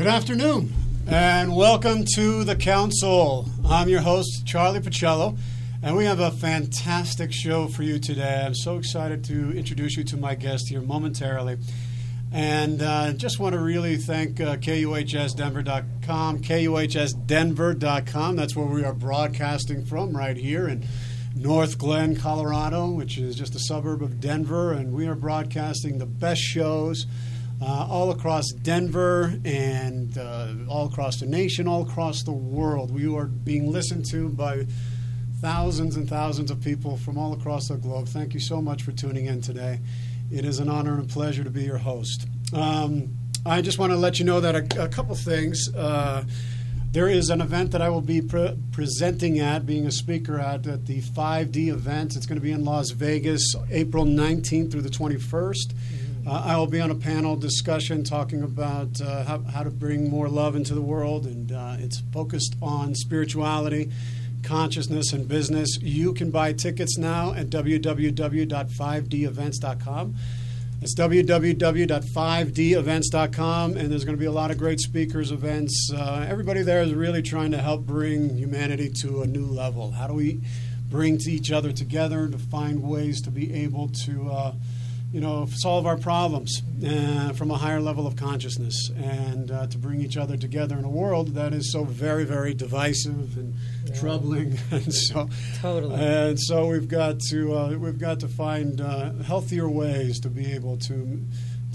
Good afternoon, and welcome to the Council. I'm your host, Charlie Pacello, and we have a fantastic show for you today. I'm so excited to introduce you to my guest here momentarily. And uh, just want to really thank uh, KUHSdenver.com, KUHSdenver.com. That's where we are broadcasting from right here in Northglenn, Colorado, which is just a suburb of Denver. And we are broadcasting the best shows uh, all across Denver and uh, all across the nation, all across the world. We are being listened to by thousands and thousands of people from all across the globe. Thank you so much for tuning in today. It is an honor and a pleasure to be your host. Um, I just want to let you know that a, a couple things. Uh, there is an event that I will be pre- presenting at, being a speaker at, at the 5D event. It's going to be in Las Vegas, April 19th through the 21st. Uh, I will be on a panel discussion talking about uh, how, how, to bring more love into the world, and uh, it's focused on spirituality, consciousness, and business. You can buy tickets now at www.5devents.com. It's www.5devents.com, and there's going to be a lot of great speakers, events. Uh, everybody there is really trying to help bring humanity to a new level. How do we bring to each other together to find ways to be able to uh, you know, solve our problems uh, from a higher level of consciousness and uh, to bring each other together in a world that is so very, very divisive and yeah. troubling. and so, totally. And so we've got to uh, we've got to find uh, healthier ways to be able to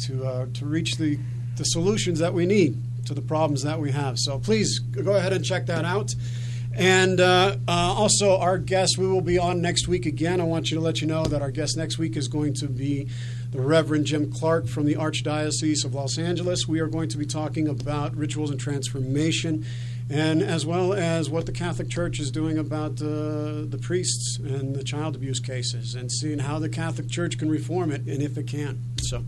to uh, to reach the the solutions that we need to the problems that we have. So please go ahead and check that out. And uh, uh, also, our guest, we will be on next week again. I want you to let you know that our guest next week is going to be the Reverend Jim Clark from the Archdiocese of Los Angeles. We are going to be talking about rituals and transformation, and as well as what the Catholic Church is doing about uh, the priests and the child abuse cases, and seeing how the Catholic Church can reform it, and if it can. So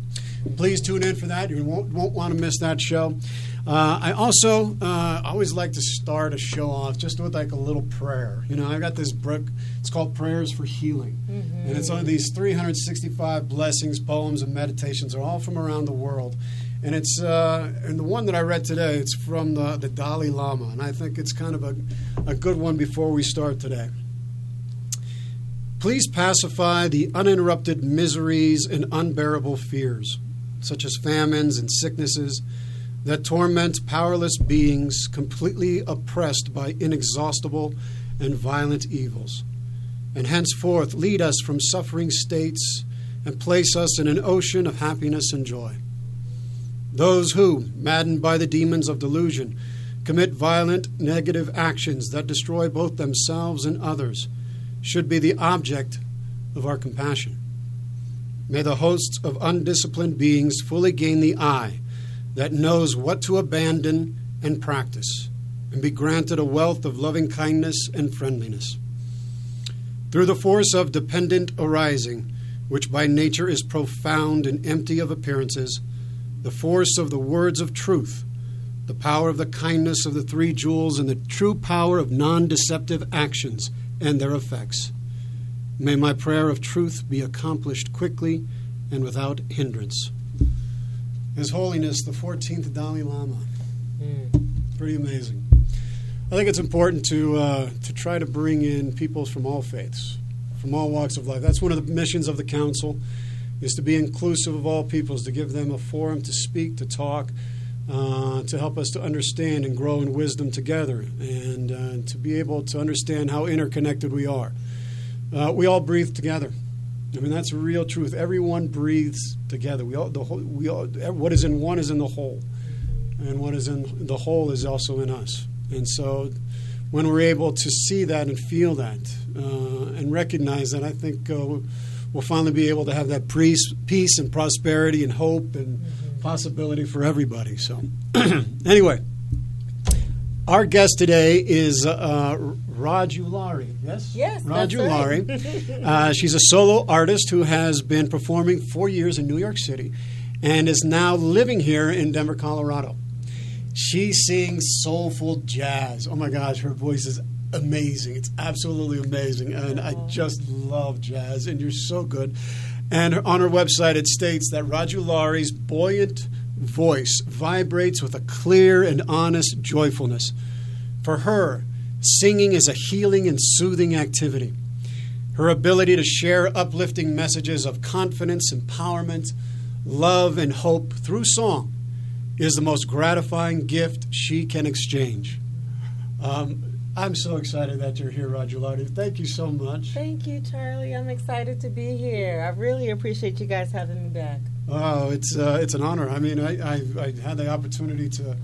please tune in for that. You won't, won't want to miss that show. Uh, I also uh, always like to start a show off just with like a little prayer. You know, I got this book. It's called Prayers for Healing, mm-hmm. and it's on these 365 blessings, poems, and meditations. are all from around the world, and it's uh, and the one that I read today. It's from the, the Dalai Lama, and I think it's kind of a, a good one before we start today. Please pacify the uninterrupted miseries and unbearable fears, such as famines and sicknesses that torment powerless beings completely oppressed by inexhaustible and violent evils, and henceforth lead us from suffering states and place us in an ocean of happiness and joy. Those who, maddened by the demons of delusion, commit violent negative actions that destroy both themselves and others should be the object of our compassion. May the hosts of undisciplined beings fully gain the eye that knows what to abandon and practice, and be granted a wealth of loving kindness and friendliness. Through the force of dependent arising, which by nature is profound and empty of appearances, the force of the words of truth, the power of the kindness of the three jewels, and the true power of non deceptive actions and their effects. May my prayer of truth be accomplished quickly and without hindrance. His Holiness the 14th Dalai Lama. Mm. Pretty amazing. I think it's important to uh, to try to bring in people from all faiths, from all walks of life. That's one of the missions of the council, is to be inclusive of all peoples, to give them a forum to speak, to talk, uh, to help us to understand and grow in wisdom together, and uh, to be able to understand how interconnected we are. Uh, we all breathe together. I mean, that's real truth. Everyone breathes together. We all, the whole, we all, what is in one is in the whole, and what is in the whole is also in us. And so, when we're able to see that and feel that uh, and recognize that, I think uh, we'll finally be able to have that peace, peace and prosperity and hope and mm-hmm. possibility for everybody. So, anyway, our guest today is uh. Yes? Yes. Raju Lari. uh, she's a solo artist who has been performing for years in New York City and is now living here in Denver, Colorado. She sings soulful jazz. Oh my gosh, her voice is amazing. It's absolutely amazing. And I just love jazz, and you're so good. And on her website, it states that Raju Lari's buoyant voice vibrates with a clear and honest joyfulness. For her, singing is a healing and soothing activity. Her ability to share uplifting messages of confidence, empowerment, love, and hope through song is the most gratifying gift she can exchange. Um, I'm so excited that you're here, Rajulati. Thank you so much. Thank you, Charlie. I'm excited to be here. I really appreciate you guys having me back. Oh, it's uh, it's an honor. I mean, I, I, I had the opportunity to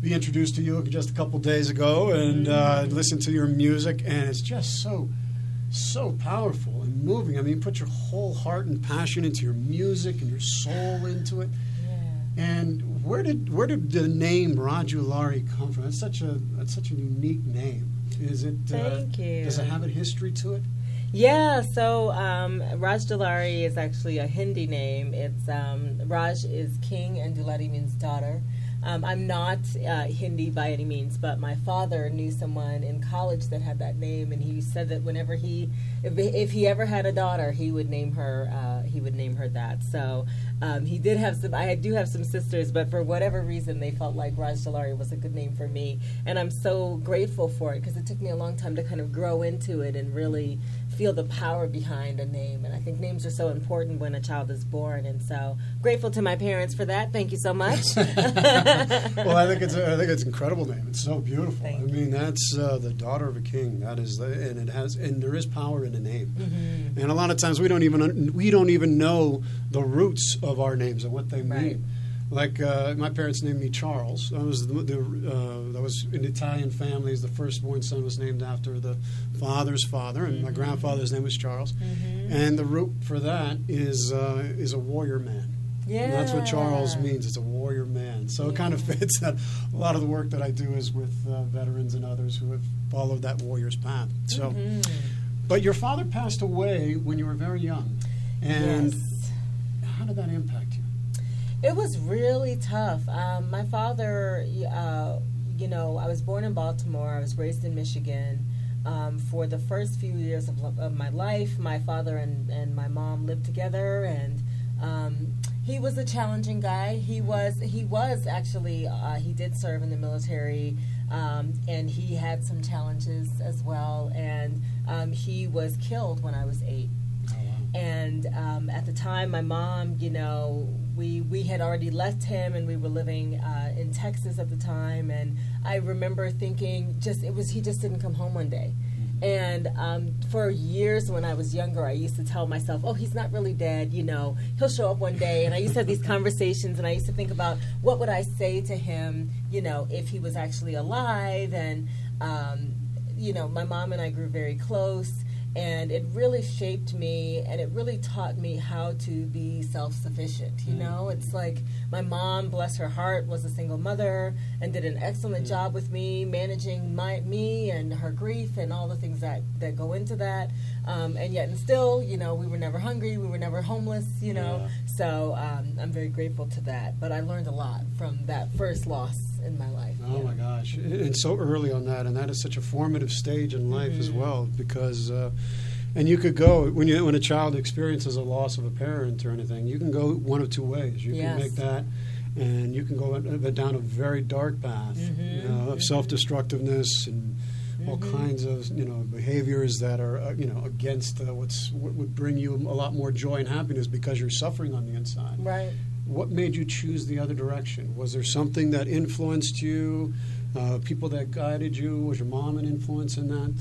be introduced to you just a couple days ago and uh, listen to your music, and it's just so so powerful and moving. I mean, you put your whole heart and passion into your music and your soul into it. Yeah. And where did where did the name Rajulari come from? That's such a that's such a unique name. Is it? uh, Thank you. Does it have a history to it? Yeah, so um, Raj Dulari is actually a Hindi name. It's um, Raj is king and Dulari means daughter. Um, I'm not uh, Hindi by any means, but my father knew someone in college that had that name, and he said that whenever he, if, if he ever had a daughter, he would name her. Uh, he would name her that. So um, he did have some. I do have some sisters, but for whatever reason, they felt like Raj Dulari was a good name for me, and I'm so grateful for it because it took me a long time to kind of grow into it and really feel the power behind a name. And I think names are so important when a child is born. And so grateful to my parents for that. Thank you so much. well, I think it's a, I think it's an incredible name. It's so beautiful. Thank I mean, that's uh, the daughter of a king. That is, the, and it has, and there is power in a name. Mm-hmm. And a lot of times we don't even we don't even know the roots of our names and what they mean. Right. Like uh, my parents named me Charles. I was the, the uh, that was an Italian families. The firstborn son was named after the father's father, and my grandfather's name was Charles. And the root for that is uh, is a warrior man. yeah. And that's what Charles means. It's a warrior man. So it kind of fits that a lot of the work that I do is with uh, veterans and others who have followed that warrior's path. So, Mhm. but your father passed away when you were very young, and Yes. how did that impact you? It was really tough. Um, my father, uh, you know, I was born in Baltimore. I was raised in Michigan. Um, for the first few years of, of my life, my father and, and my mom lived together, and um, he was a challenging guy. He was he was actually uh, he did serve in the military, um, and he had some challenges as well. And um, he was killed when I was eight Oh, wow. and um, at the time my mom you know we we had already left him and we were living uh, in texas at the time. And i remember thinking just it was he just didn't come home one day. And um, for years when i was younger i used to tell myself oh he's not really dead you know he'll show up one day. And i used to have these conversations and i used to think about what would i say to him you know if he was actually alive. And um, you know my mom and i grew very close and it really shaped me and it really taught me how to be self-sufficient you mm. know? It's like my mom bless her heart was a single mother and did an excellent mm. job with me managing my me and her grief and all the things that that go into that um, and yet and still you know we were never hungry we were never homeless you know Yeah. so um, i'm very grateful to that but i learned a lot from that first loss in my life Oh yeah. my gosh! And so early on that, and that is such a formative stage in life as Mhm. well, because. Uh, and you could go when you when a child experiences a loss of a parent or anything. You can go one of two ways. You Yes. can make that, and you can go down a very dark path Mhm, you know, of mhm. self destructiveness and all Mhm. kinds of you know behaviors that are uh, you know against uh, what's what would bring you a lot more joy and happiness because you're suffering on the inside. right What made you choose the other direction? Was there something that influenced you? Uh, people that guided you? Was your mom an influence in that?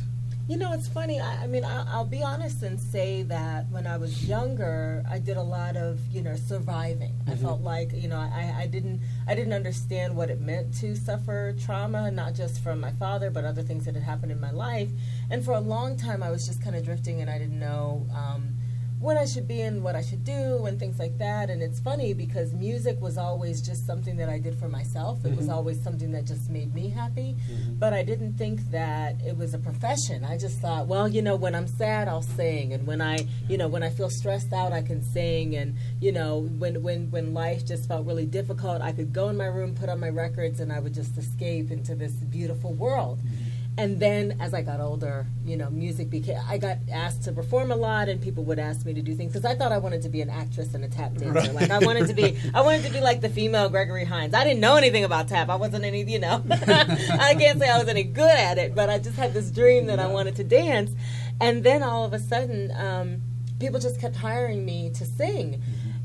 You know, it's funny. I, I mean, I, I'll be honest and say that when I was younger, I did a lot of, you know, surviving. I Mhm. felt like, you know, I, I didn't, I didn't understand what it meant to suffer trauma, not just from my father, but other things that had happened in my life. And for a long time, I was just kind of drifting, and I didn't know. Um, what I should be and what I should do and things like that. And it's funny because music was always just something that I did for myself. It was Mhm. always something that just made me happy. Mhm. But I didn't think that it was a profession. I just thought, well, you know, when I'm sad, I'll sing, and when I, you know, when I feel stressed out, I can sing, and you know, when when when life just felt really difficult, I could go in my room, put on my records, and I would just escape into this beautiful world. And then as I got older, you know, music became. I got asked to perform a lot, and people would ask me to do things because I thought I wanted to be an actress and a tap dancer. Right. Like I wanted to be, I wanted to be like the female Gregory Hines. I didn't know anything about tap. I wasn't any, you know, I can't say I was any good at it, but I just had this dream that I wanted to dance, and then all of a sudden, um, people just kept hiring me to sing.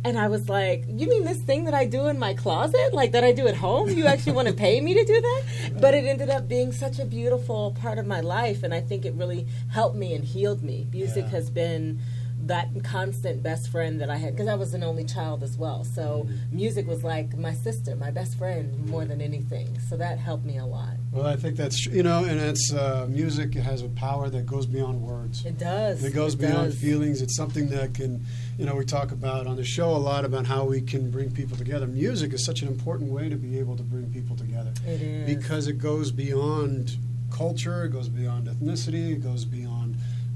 And I was like, "You mean this thing that I do in my closet, like that I do at home? You actually want to pay me to do that?" But it ended up being such a beautiful part of my life, and I think it really helped me and healed me. Music Yeah. has been that constant best friend that I had because I was an only child as well. So music was like my sister, my best friend, more than anything. So that helped me a lot. Well, I think that's you know, and it's uh, music has a power that goes beyond words. It does. It goes It beyond does. feelings. It's something that can, you know, we talk about on the show a lot about how we can bring people together. Music is such an important way to be able to bring people together It is. because it goes beyond culture, it goes beyond ethnicity, it goes beyond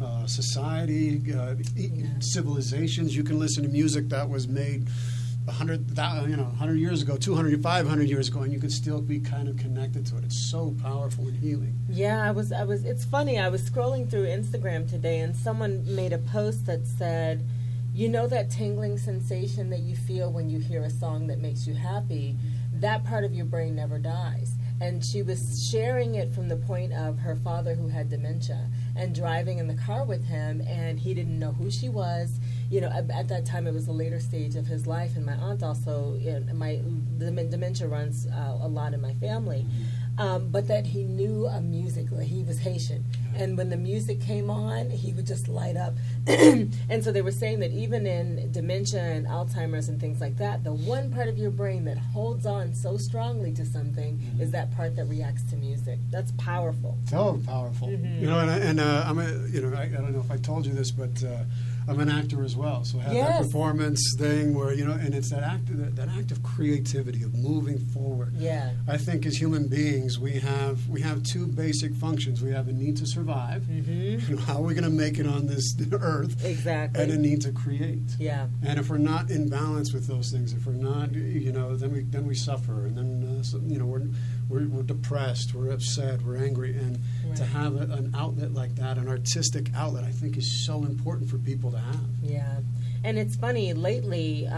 uh, society, uh, Yeah. civilizations. You can listen to music that was made. hundred, you know, hundred years ago, 200, 500 years ago, and you could still be kind of connected to it. It's so powerful and healing. Yeah, I was. I was. It's funny. I was scrolling through Instagram today, and someone made a post that said, "You know that tingling sensation that you feel when you hear a song that makes you happy. That part of your brain never dies." And she was sharing it from the point of her father who had dementia and driving in the car with him, and he didn't know who she was. You know, at, at that time it was a later stage of his life, and my aunt also, you know, my the dementia runs uh, a lot in my family um, but that he knew a music. Like he was Haitian, and when the music came on, he would just light up. and so they were saying that even in dementia and Alzheimer's and things like that, the one part of your brain that holds on so strongly to something is that part that reacts to music. That's powerful. so powerful. Mm-hmm. You know, and, I- and uh, I'm a, you know, I, I don't know if I told you this, but uh, I'm an actor as well. So I have that performance thing where you know, and it's that act, that, that act of creativity of moving forward. Yeah. I think as human beings, we have we have two basic functions. We have a need to survive. Mm-hmm. You know, how are we going to make it on this earth? Exactly. And a need to create. Yeah. And if we're not in balance with those things, if we're not, you know, then we then we suffer, and then uh, so, you know we're, we're we're depressed, we're upset, we're angry, and to have a, an outlet like that, an artistic outlet, I think is so important for people to have. Yeah, and it's funny lately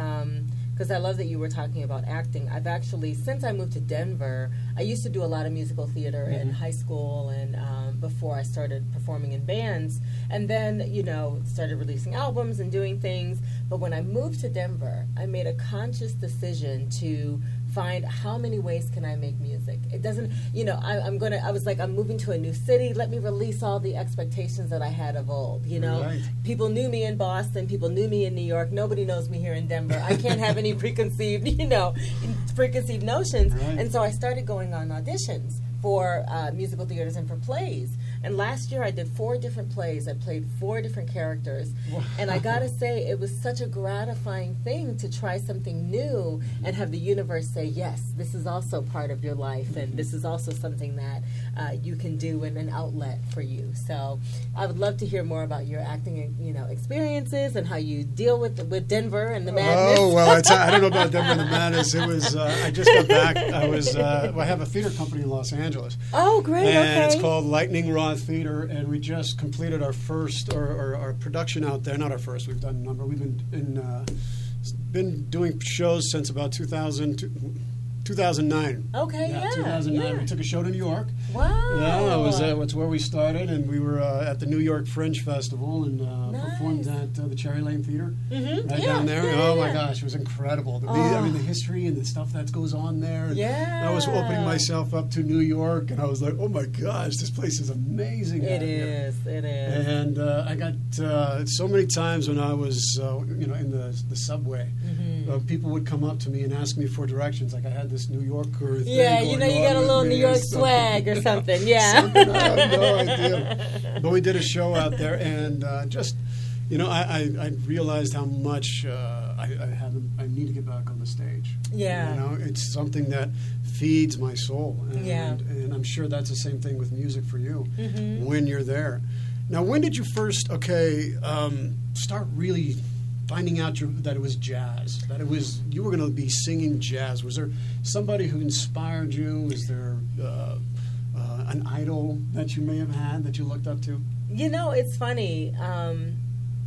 because I love that you were talking about acting. I've actually, since I moved to Denver, I used to do a lot of musical theater in Mhm. high school and um, before I started performing in bands, and then you know started releasing albums and doing things. But when I moved to Denver, I made a conscious decision to find how many ways can I make music. It doesn't, you know, I, I'm gonna. I was like, I'm moving to a new city. Let me release all the expectations that I had of old. You know, Right. people knew me in Boston, people knew me in New York. Nobody knows me here in Denver. I can't have any preconceived, you know, preconceived notions. Right. And so I started going on auditions for uh, musical theaters and for plays. And last year I did four different plays. I played four different characters. And I gotta say, it was such a gratifying thing to try something new and have the universe say, yes, this is also part of your life, and this is also something that uh, you can do and an outlet for you. So I would love to hear more about your acting, you know, experiences and how you deal with with Denver and the madness. Oh well, I, I don't know about Denver and the Madness. It was uh, I just got back. I was uh, well, I have a theater company in Los Angeles. Oh, great! and okay. it's called Lightning Theater, and we just completed our first or, or our production out there. Not our first. We've done a number. We've been in, uh, been doing shows since about 2000, 2009. Okay, yeah, 2009. yeah. We took a show to New York. Wow. Yeah, it was uh, that's where we started, and we were uh, at the New York Fringe Festival and uh, Nice. performed at uh, the Cherry Lane Theater Mhm, right yeah, down there. yeah, oh yeah. my gosh, it was incredible. The, Oh. I mean, the history and the stuff that goes on there. Yeah. I was opening myself up to New York, and I was like, oh my gosh, this place is amazing. It is, here. it is. And uh, I got uh, so many times when I was, uh, you know, in the the subway, Mm-hmm. uh, people would come up to me and ask me for directions. Like I had this New Yorker. thing Yeah, you know, you got a little New York swag or something. Yeah. Something, I have no idea. But we did a show out there, and uh, just, you know, I, I, I realized how much uh, I, I have. I need to get back on the stage. Yeah. You know, it's something that feeds my soul. And, Yeah. and I'm sure that's the same thing with music for you Mhm. when you're there. Now, when did you first, okay, um, start really finding out your, that it was jazz, that it was you were going to be singing jazz? Was there somebody who inspired you? Was there, uh, an idol that you may have had that you looked up to? You know, it's funny. Um,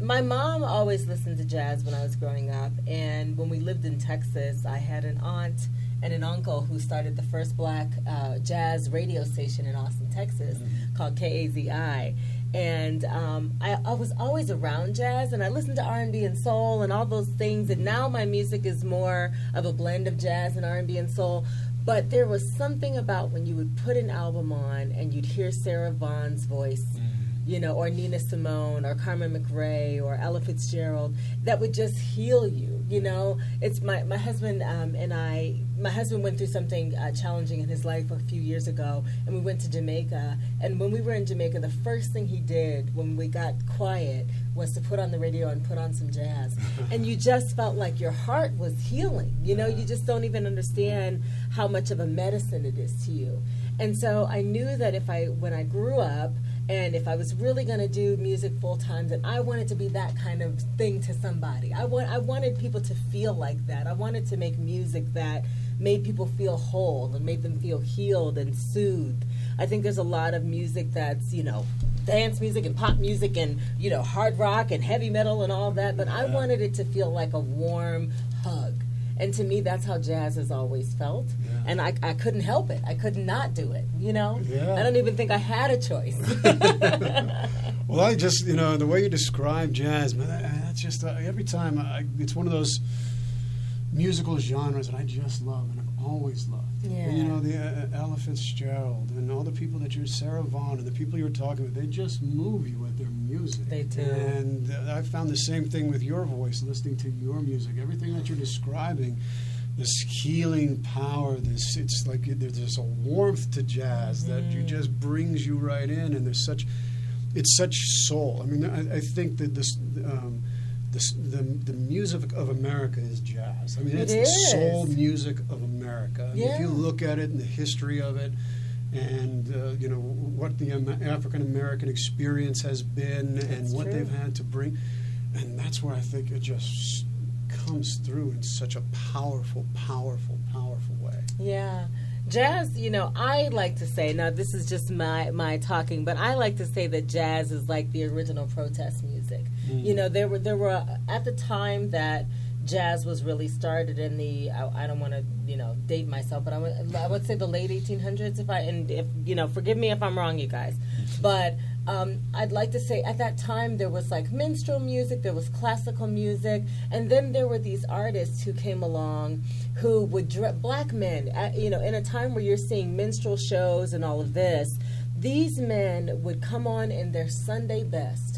my mom always listened to jazz when I was growing up, and when we lived in Texas, I had an aunt and an uncle who started the first black uh, jazz radio station in Austin, Texas, mm-hmm. called KAZI. And um, I, I, was always around jazz, and I listened to R and B and soul and all those things. And now my music is more of a blend of jazz and R and B and soul. But there was something about when you would put an album on and you'd hear Sarah Vaughan's voice. Mm you know, or Nina Simone or Carmen McRae or Ella Fitzgerald that would just heal you. You know, it's my my husband um, and I. My husband went through something uh, challenging in his life a few years ago, and we went to Jamaica. And when we were in Jamaica, the first thing he did when we got quiet was to put on the radio and put on some jazz. and you just felt like your heart was healing. You know, you just don't even understand how much of a medicine it is to you. And so I knew that if I, when I grew up, and if I was really going to do music full time, then I wanted to be that kind of thing to somebody. I want I wanted people to feel like that. I wanted to make music that made people feel whole and made them feel healed and soothed. I think there's a lot of music that's, you know, dance music and pop music and, you know, hard rock and heavy metal and all that, but I wanted it to feel like a warm hug. And to me, that's how jazz has always felt. Yeah. And I, I couldn't help it. I could not do it, you know? Yeah. I don't even think I had a choice. well, I just, you know, the way you describe jazz, man, that's just, uh, every time, I, it's one of those musical genres that I just love and I've always loved. Yeah. And, you know, the uh, Ella Fitzgerald and all the people that you're, Sarah Vaughan and the people you're talking with, they just move you with their music. They do. And uh, I found the same thing with your voice, listening to your music. Everything that you're describing, this healing power, this it's like there's a warmth to jazz mm-hmm. that you just brings you right in, and there's such it's such soul. I mean, I, I think that this. Um, the, the, the, music of America is jazz. I mean, it's the soul music of America. Yeah. If you look at it and the history of it, and uh, you know what the African American experience has been, that's and what true. they've had to bring, and that's where I think it just comes through in such a powerful, powerful, powerful way. Yeah. Jazz, you know, I like to say now this is just my my talking, but I like to say that jazz is like the original protest music. Mm. You know, there were there were at the time that jazz was really started in the I, I don't want to you know date myself, but I would I would say the late 1800s. If I and if you know, forgive me if I'm wrong, you guys, but um, I'd like to say at that time there was like minstrel music, there was classical music, and then there were these artists who came along who would dress black men. At, you know, in a time where you're seeing minstrel shows and all of this, these men would come on in their Sunday best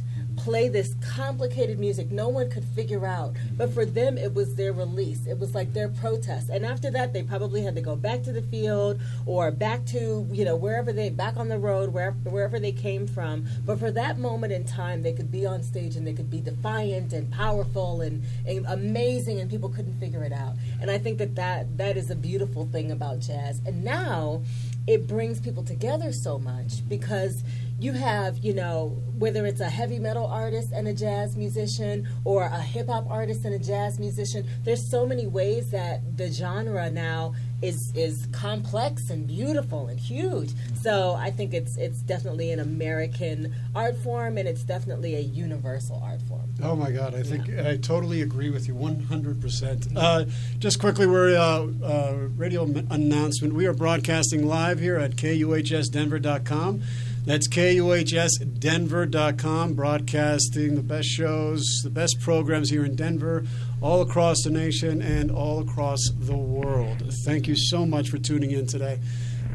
play this complicated music no one could figure out. But for them, it was their release. It was like their protest. And after that, they probably had to go back to the field or back to, you know, wherever they, back on the road, wherever, wherever they came from. But for that moment in time, they could be on stage and they could be defiant and powerful and, and amazing, and people couldn't figure it out. And I think that, that that is a beautiful thing about jazz. And now, it brings people together so much because you have, you know, whether it's a heavy metal artist and a jazz musician or a hip hop artist and a jazz musician, there's so many ways that the genre now is is complex and beautiful and huge. So I think it's it's definitely an American art form and it's definitely a universal art form. Oh my God! I think yeah. I totally agree with you 100. percent uh, Just quickly, we're uh, uh, radio announcement. We are broadcasting live here at kuhsdenver.com. That's KUHSDenver.com, broadcasting the best shows, the best programs here in Denver, all across the nation, and all across the world. Thank you so much for tuning in today.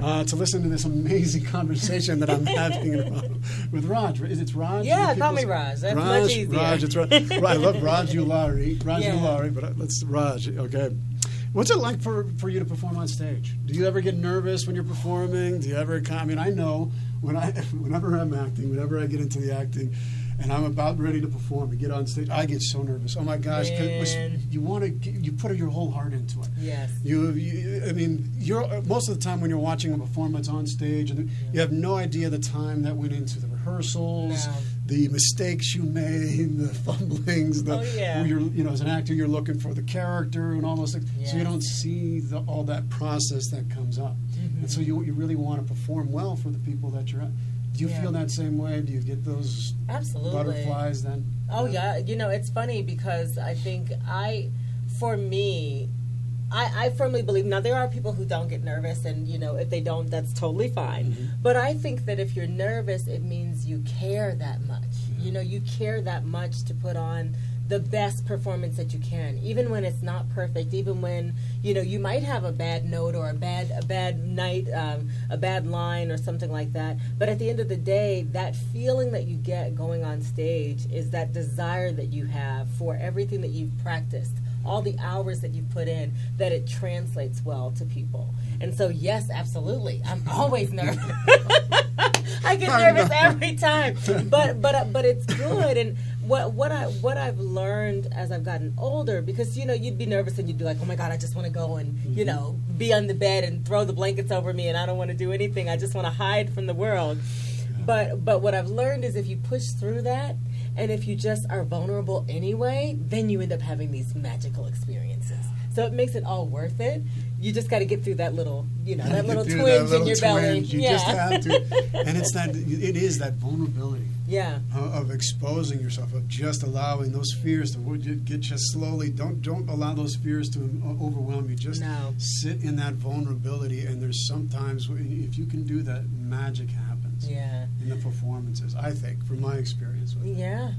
Uh, to listen to this amazing conversation that I'm having with Raj. Is it Raj? Yeah, call me Raj. That's Raj, much easier. Raj, it's Raj. I love Raj Ulari. Raj yeah. Ulari, but let's Raj. Okay. What's it like for, for you to perform on stage? Do you ever get nervous when you're performing? Do you ever? I mean, I know when I, whenever I'm acting, whenever I get into the acting, and I'm about ready to perform and get on stage, I get so nervous. Oh my gosh! You want to, you put your whole heart into it. Yes. You, you, I mean, you're most of the time when you're watching a performance on stage, and yeah. you have no idea the time that went into the rehearsals, no. the mistakes you made, the fumblings. The, oh yeah. You're, you know, as an actor, you're looking for the character and all those things, yes. so you don't see the, all that process that comes up. Mm-hmm. and so you you really want to perform well for the people that you're. at. Do you Yeah. feel that same way? Do you get those Absolutely. butterflies then? Oh yeah, you know it's funny because I think I, for me, I, I firmly believe now there are people who don't get nervous and you know if they don't that's totally fine. But I think that if you're nervous, it means you care that much. You know you care that much to put on the best performance that you can, even when it's not perfect, even when you know you might have a bad note or a bad a bad night, um, a bad line or something like that. But at the end of the day, that feeling that you get going on stage is that desire that you have for everything that you've practiced, all the hours that you've put in, that it translates well to people. And so, yes, absolutely, I'm always nervous. I get nervous every time, but but but it's good. And what what I what I've learned as I've gotten older, because you know you'd be nervous and you'd be like, oh my god, I just want to go and you know mm-hmm. be on the bed and throw the blankets over me, and I don't want to do anything. I just want to hide from the world. But but what I've learned is if you push through that, and if you just are vulnerable anyway, then you end up having these magical experiences. So it makes it all worth it. You just got to get through that little, you know, that little twinge that in little your belly. You yeah. just have to, and it's that it is that vulnerability yeah. of, of exposing yourself, of just allowing those fears to you get just slowly. Don't don't allow those fears to uh, overwhelm you. Just No. sit in that vulnerability, and there's sometimes if you can do that, magic happens Yeah. in the performances. I think, from my experience with it. Yeah.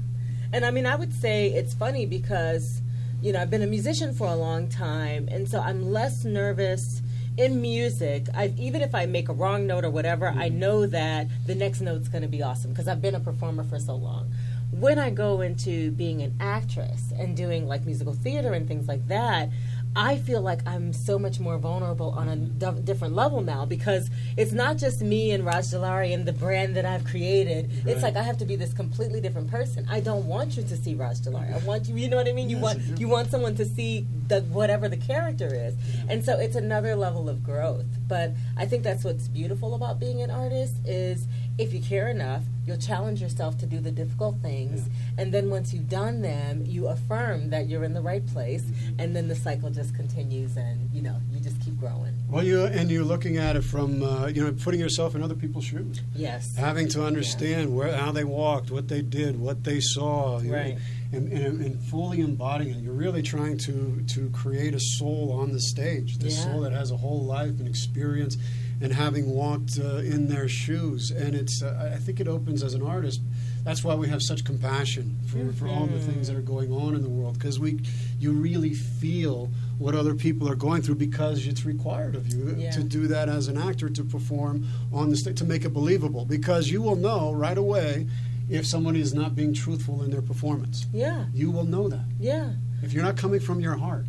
And I mean, I would say it's funny because, you know, I've been a musician for a long time, and so I'm less nervous in music. I, even if I make a wrong note or whatever, I mm-hmm. know that the next note's going to be awesome because I've been a performer for so long. When I go into being an actress and doing like musical theater and things like that, I feel like I'm so much more vulnerable on a d- different level now because it's not just me and Rajdulari and the brand that I've created. It's like I have to be this completely different person. I don't want you to see Rajdulari. I want you, you know what I mean? You want you want someone to see the whatever the character is. And so it's another level of growth. But I think that's what's beautiful about being an artist is if you care enough, you'll challenge yourself to do the difficult things and then once you've done them, you affirm that you're in the right place and then the cycle just continues and you know, you just keep growing. Well, you and you're looking at it from uh, you know putting yourself in other people's shoes, Yes. having to understand where how they walked, what they did, what they saw, you know, Right. and, and, and fully embodying it. You're really trying to to create a soul on the stage, this Yeah. soul that has a whole life and experience, and having walked uh, in their shoes. And it's uh, I think it opens as an artist. That's why we have such compassion for, for all the things that are going on in the world because we you really feel what other people are going through because it's required of you Yeah. to do that as an actor to perform on the stage to make it believable because you will know right away if somebody is not being truthful in their performance. Yeah. You will know that. Yeah. If you're not coming from your heart,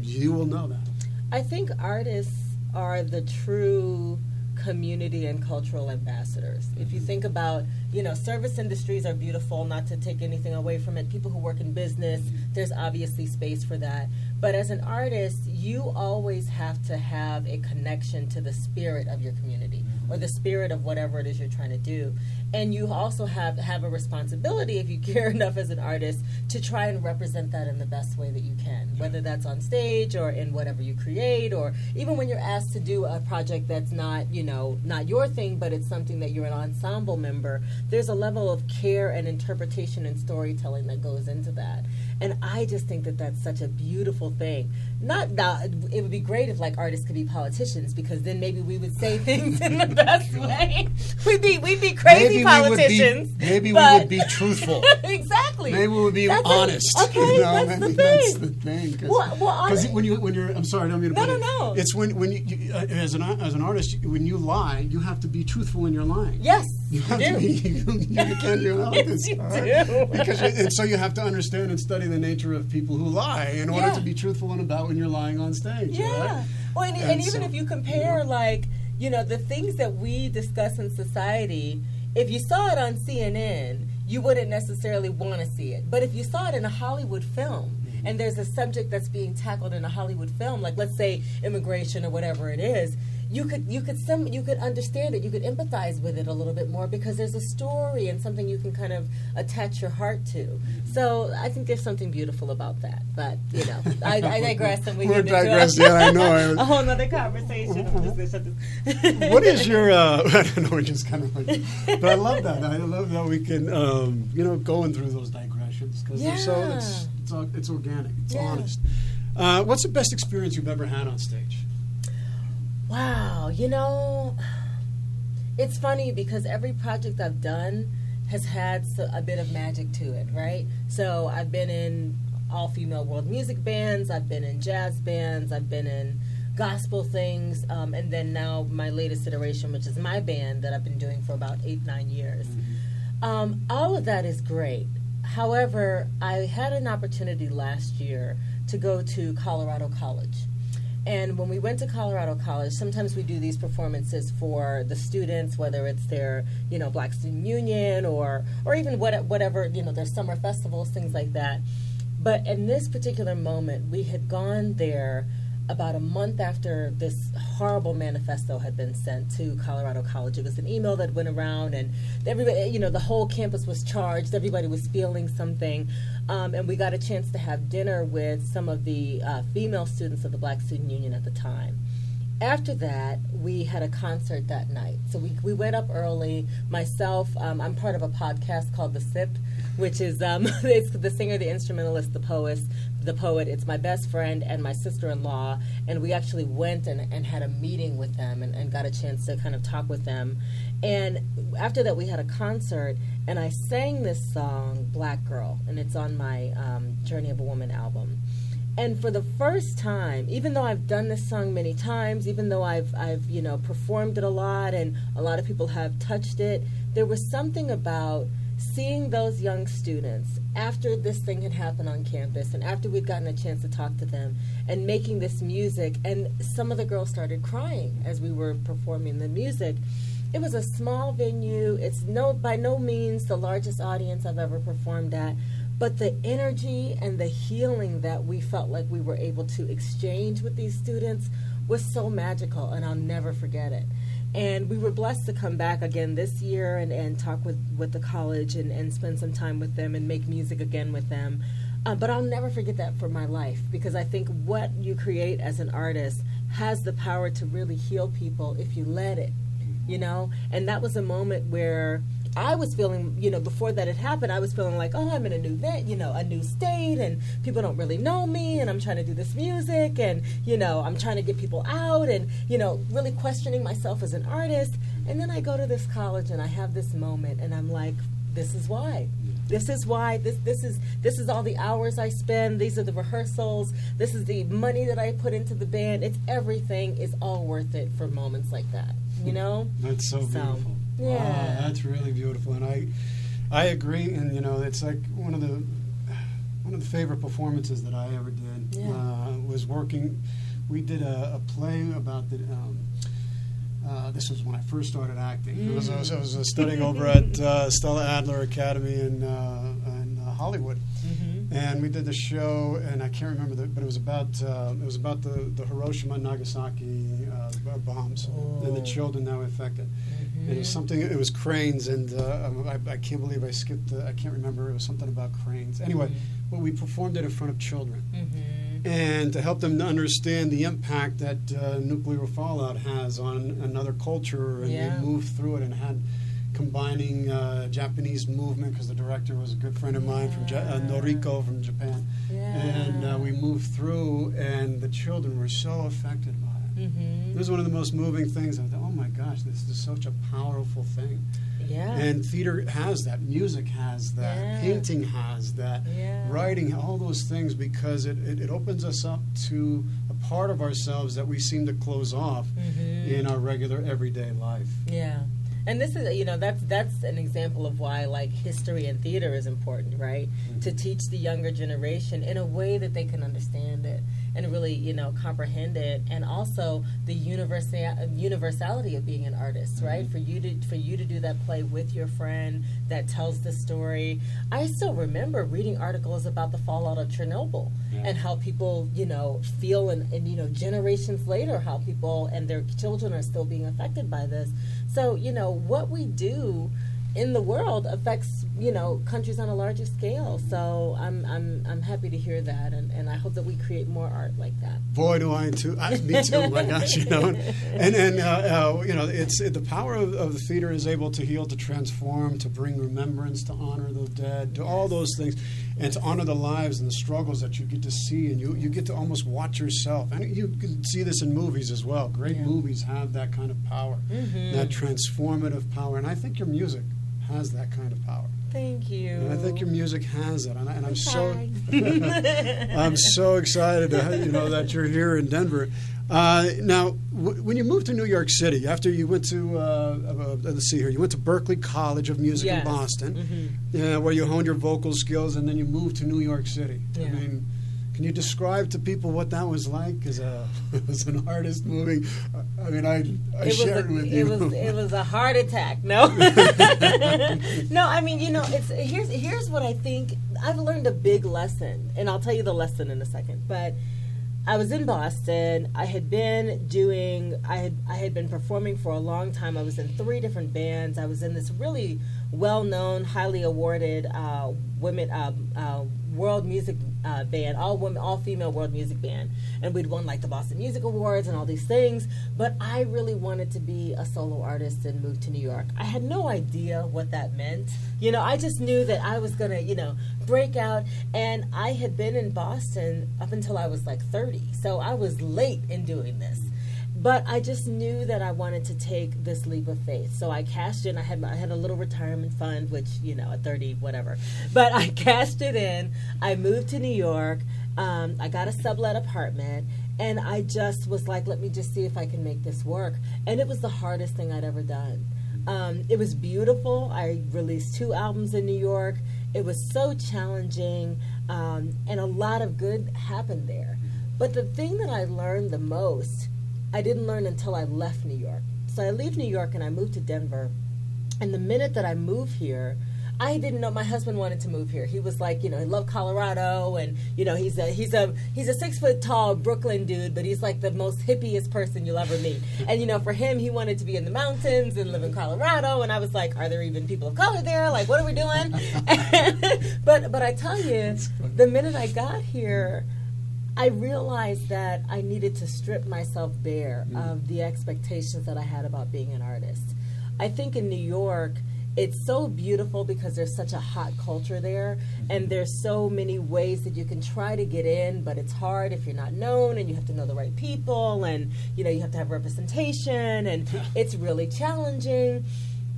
you will know that. I think artists are the true community and cultural ambassadors. If you mm-hmm. think about, you know, service industries are beautiful, not to take anything away from it. People who work in business, mm-hmm. there's obviously space for that. But as an artist, you always have to have a connection to the spirit of your community or the mm-hmm. spirit of whatever it is you're trying to do. And you also have have a responsibility if you care enough as an artist to try and represent that in the best way that you can, whether that's on stage or in whatever you create or even when you're asked to do a project that's not, you know, not your thing but it's something that you're an ensemble member, there's a level of care and interpretation and storytelling that goes into that. And I just think that that's such a beautiful thing. Not that it would be great if like artists could be politicians because then maybe we would say things in the best way. We'd be we'd be crazy politicians. We be, maybe we would be truthful. exactly. Maybe we would be That's a- honest. okay, you know? that's the That's thing. the thing. Cause, Well- well, when you when you're, I'm sorry, I don't mean to No, no, no. It's when when you, you uh, as an as an artist, when you lie, you have to be truthful in your lying. Yes, You have do. to be. You, you can't do it like this. You all right? do. Because you, and so you have to understand and study the nature of people who lie in order Yeah. to be truthful and about when you're lying on stage. Yeah. right? Well, and, And and even so, if you compare, know. like, you know, the things that we discuss in society, if you saw it on CNN, you wouldn't necessarily want to see it. But if you saw it in a Hollywood film, Mm-hmm. and there's a subject that's being tackled in a Hollywood film, like let's say immigration or whatever it is, you could you could some you could understand it, you could empathize with it a little bit more because there's a story and something you can kind of attach your heart to. So I think there's something beautiful about that. But you know, I, I digress and we We're get into a- digressing. Yeah, I know. a whole other conversation. I'm just shut this- what is your? Uh, I don't know. We just kind of like, but I love that. I love that we can, um, you know, going through those digressions because they're so it's it's, it's organic, it's Yeah. honest. Uh, what's the best experience you've ever had on stage? Wow, you know, it's funny because every project I've done has had a bit of magic to it, right? So I've been in all female world music bands, I've been in jazz bands, I've been in gospel things, um, and then now my latest iteration, which is my band that I've been doing for about eight, nine years. Um, all of that is great. However, I had an opportunity last year to go to Colorado College. And when we went to Colorado College, sometimes we do these performances for the students, whether it's their, you know, Black Student Union or or even what, whatever, you know, their summer festivals, things like that. But in this particular moment, we had gone there about a month after this horrible manifesto had been sent to Colorado College. It was an email that went around, and everybody, you know, the whole campus was charged. Everybody was feeling something. Um, and we got a chance to have dinner with some of the uh, female students of the Black Student Union at the time. After that, we had a concert that night. So we, we went up early. Myself, um, I'm part of a podcast called The Sip, which is um, it's the singer, the instrumentalist, the poet, the poet. It's my best friend and my sister-in-law, and we actually went and, and had a meeting with them and, and got a chance to kind of talk with them. And after that, we had a concert, and I sang this song, Black Girl, and it's on my um, Journey of a Woman album. And for the first time, even though I've done this song many times, even though I've I've you know performed it a lot and a lot of people have touched it, there was something about seeing those young students after this thing had happened on campus and after we'd gotten a chance to talk to them and making this music and some of the girls started crying as we were performing the music. It was a small venue. It's no by no means the largest audience I've ever performed at, but the energy and the healing that we felt like we were able to exchange with these students was so magical and I'll never forget it. And we were blessed to come back again this year and, and talk with, with the college and, and spend some time with them and make music again with them. Uh, but I'll never forget that for my life because I think what you create as an artist has the power to really heal people if you let it, you know? And that was a moment where I was feeling, you know, before that had happened, I was feeling like, oh, I'm in a new vet, you know, a new state, and people don't really know me, and I'm trying to do this music, and you know, I'm trying to get people out, and you know, really questioning myself as an artist. And then I go to this college, and I have this moment, and I'm like, this is why. This is why this this is this is all the hours I spend. These are the rehearsals. This is the money that I put into the band. It's everything is all worth it for moments like that. You hmm. know? That's so So, beautiful. Yeah. Wow, that's really beautiful, and I, I agree. And you know, it's like one of the, one of the favorite performances that I ever did Yeah. uh, was working. We did a, a play about the. Um, uh, this was when I first started acting. It was, I, was, I was uh, studying over at uh, Stella Adler Academy in, uh, in uh, Hollywood, Mm-hmm. and we did the show. And I can't remember the, but it was about uh, it was about the, the Hiroshima and Nagasaki uh, bombs and the Oh. children that were affected. It was something. It was cranes, and uh, um, I, I can't believe I skipped. The, I can't remember. It was something about cranes. Anyway, but we performed it in front of children, Mm-hmm. and to help them to understand the impact that uh, nuclear fallout has on another culture, and Yeah. we moved through it and had combining uh, Japanese movement because the director was a good friend of mine from ja- uh, Noriko from Japan, and uh, we moved through, and the children were so affected by it. Mm-hmm. It was one of the most moving things. I thought, oh my gosh, this is such a powerful thing. Yeah. And theater has that, music has that, Yeah. painting has that, Yeah. writing, all those things because it, it, it opens us up to a part of ourselves that we seem to close off Mhm. in our regular everyday life. Yeah. And this is, you know, that's that's an example of why like history and theater is important, right? To teach the younger generation in a way that they can understand it and really, you know, comprehend it, and also the universal universality of being an artist, right? Mm-hmm. For you to for you to do that play with your friend that tells the story. I still remember reading articles about the fallout of Chernobyl, Yeah. and how people, you know, feel and, and, you know, generations later, how people and their children are still being affected by this. So, you know, what we do in the world affects you know countries on a larger scale. So I'm I'm I'm happy to hear that, and, and I hope that we create more art like that. Boy, do I too! I, me too. my gosh, you know, and and uh, uh, you know, it's the power of, of, the theater is able to heal, to transform, to bring remembrance, to honor the dead, to yes. all those things, and to honor the lives and the struggles that you get to see, and you you get to almost watch yourself, and you can see this in movies as well. Great yeah. movies have that kind of power, mm-hmm. that transformative power, and I think your music has that kind of power. Thank you. And I think your music has it, and, I, am so I'm so excited to, you know that you're here in Denver. Uh, now, w- when you moved to New York City after you went to uh, uh, let's see here, you went to Berklee College of Music yes. in Boston, mm-hmm. where you honed your vocal skills, and then you moved to New York City. Yeah. I mean can you describe to people what that was like as a as an artist moving? I mean, I I it shared a, with you. It was it was a heart attack. No, no. I mean, you know, it's here's here's what I think. I've learned a big lesson, and I'll tell you the lesson in a second. But I was in Boston. I had been doing. I had I had been performing for a long time. I was in three different bands. I was in this really well-known, highly awarded uh, women uh, uh, world music uh, band, all women, all female world music band, and we'd won like the Boston Music Awards and all these things. But I really wanted to be a solo artist and move to New York. I had no idea what that meant. You know, I just knew that I was gonna, you know, break out. And I had been in Boston up until I was like 30, so I was late in doing this but I just knew that I wanted to take this leap of faith. So I cashed in. I had I had a little retirement fund, which you know, at thirty, whatever. But I cashed it in. I moved to New York. Um, I got a sublet apartment, and I just was like, let me just see if I can make this work. And it was the hardest thing I'd ever done. Um, it was beautiful. I released two albums in New York. It was so challenging, um, and a lot of good happened there. But the thing that I learned the most I didn't learn until I left New York. So I leave New York and I moved to Denver. And the minute that I move here, I didn't know my husband wanted to move here. He was like, you know, he loved Colorado, and you know, he's a he's a he's a six foot tall Brooklyn dude, but he's like the most hippiest person you'll ever meet. And you know, for him, he wanted to be in the mountains and live in Colorado. And I was like, are there even people of color there? Like, what are we doing? but but I tell you, the minute I got here. I realized that I needed to strip myself bare mm. of the expectations that I had about being an artist. I think in New York, it's so beautiful because there's such a hot culture there mm-hmm. and there's so many ways that you can try to get in but it's hard if you're not known and you have to know the right people and you know you have to have representation and it's really challenging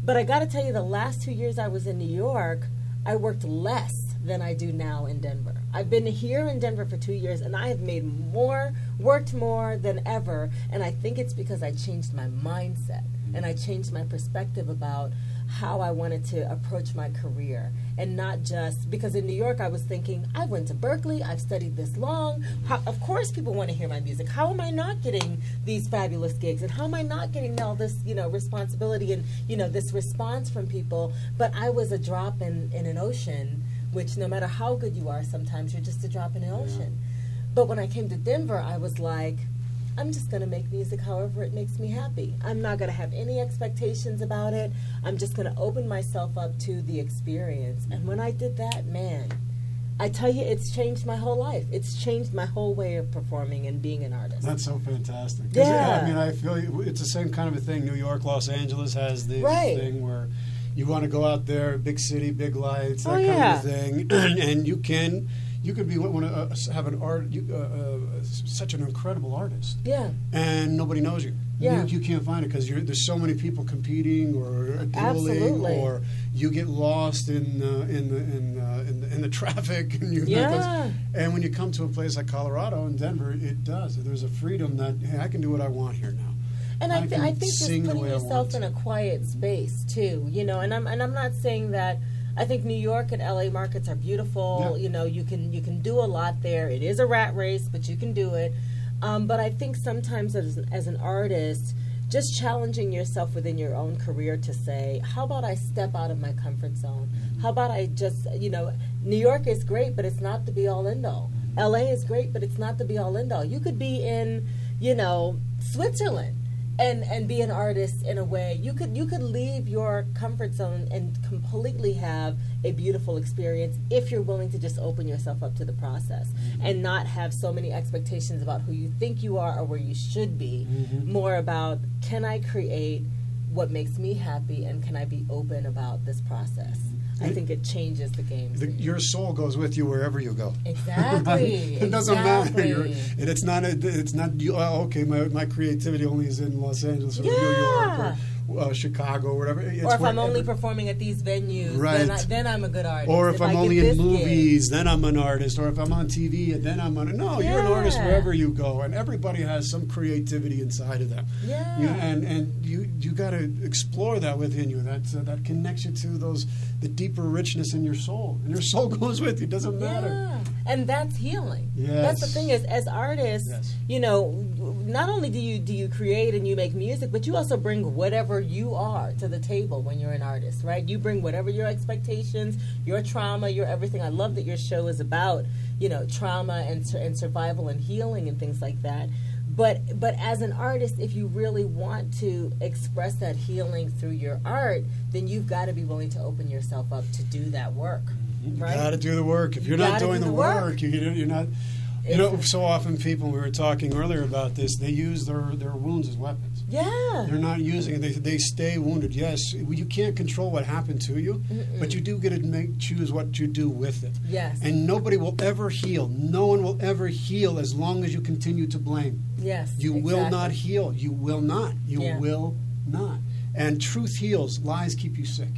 but i got to tell you the last two years i was in new york i worked less than I do now in Denver. I've been here in Denver for two years and I have made more, worked more than ever. And I think it's because I changed my mindset and I changed my perspective about how I wanted to approach my career and not just because in New York I was thinking I went to Berklee, I've studied this long how, of course people want to hear my music how am I not getting these fabulous gigs and how am I not getting all this you know responsibility and you know this response from people but I was a drop in, in an ocean which no matter how good you are, sometimes you're just a drop in the ocean. But when I came to Denver, I was like, I'm just going to make music however it makes me happy. I'm not going to have any expectations about it. I'm just going to open myself up to the experience. And when I did that, man, I tell you, it's changed my whole life. It's changed my whole way of performing and being an artist. That's so fantastic. Yeah. I mean, I feel it's the same kind of a thing. New York, Los Angeles has the right. thing where you want to go out there, big city, big lights, that oh, kind yeah. of thing, and you can. You could be want to uh, have an art, you, uh, uh, such an incredible artist. Yeah. And nobody knows you. Yeah. You, you can't find it because there's so many people competing or dueling, or you get lost in uh, in the in, uh, in, the in the traffic, and you yeah. and when you come to a place like Colorado and Denver, it does. There's a freedom that hey, I can do what I want here now. And I, th- I, think just putting yourself in a quiet space too, you know. And I'm and I'm not saying that. I think New York and LA markets are beautiful. Yeah. You know, you can you can do a lot there. It is a rat race, but you can do it. Um, but I think sometimes as, as an artist, just challenging yourself within your own career to say, how about I step out of my comfort zone? Mm-hmm. How about I just, you know, New York is great, but it's not the be all end all LA is great, but it's not the be all end all. You could be in, you know, Switzerland and and be an artist in a way. You could you could leave your comfort zone and completely have a beautiful experience if you're willing to just open yourself up to the process mm-hmm. and not have so many expectations about who you think you are or where you should be. Mm-hmm. More about can I create what makes me happy and can I be open about this process? I think it changes the game. The, your soul goes with you wherever you go. Exactly. it doesn't matter. You're, and it's not. A, it's not. You, oh, okay, my, my creativity only is in Los Angeles or yeah. New York or uh, Chicago or whatever. It's or if I'm only performing at these venues, right. then, I, then I'm a good artist. Or if, if I'm only in movies, gig. then I'm an artist. Or if I'm on TV, then I'm on. No, yeah. you're an artist wherever you go, and everybody has some creativity inside of them. Yeah. You, and and you you got to explore that within you. That uh, that connects you to those the deeper richness in your soul, and your soul goes with you. It doesn't matter. Yeah. And that's healing. Yes. That's the thing is, as artists, yes. you know, not only do you do you create and you make music, but you also bring whatever you are to the table when you're an artist, right? You bring whatever your expectations, your trauma, your everything. I love that your show is about, you know, trauma and and survival and healing and things like that. But but as an artist, if you really want to express that healing through your art, then you've got to be willing to open yourself up to do that work. You right? got to do the work. If you're You not doing do the the work, work. you, you're not. You know, so often people we were talking earlier about this. They use their their wounds as weapons. Yeah. They're not using it. They, they stay wounded. Yes, you can't control what happened to you, Mm-mm. but you do get to make choose what you do with it. Yes. And nobody will ever heal. No one will ever heal as long as you continue to blame. yes. You will not heal. You will not. You Yeah. will not. And truth heals. Lies keep you sick.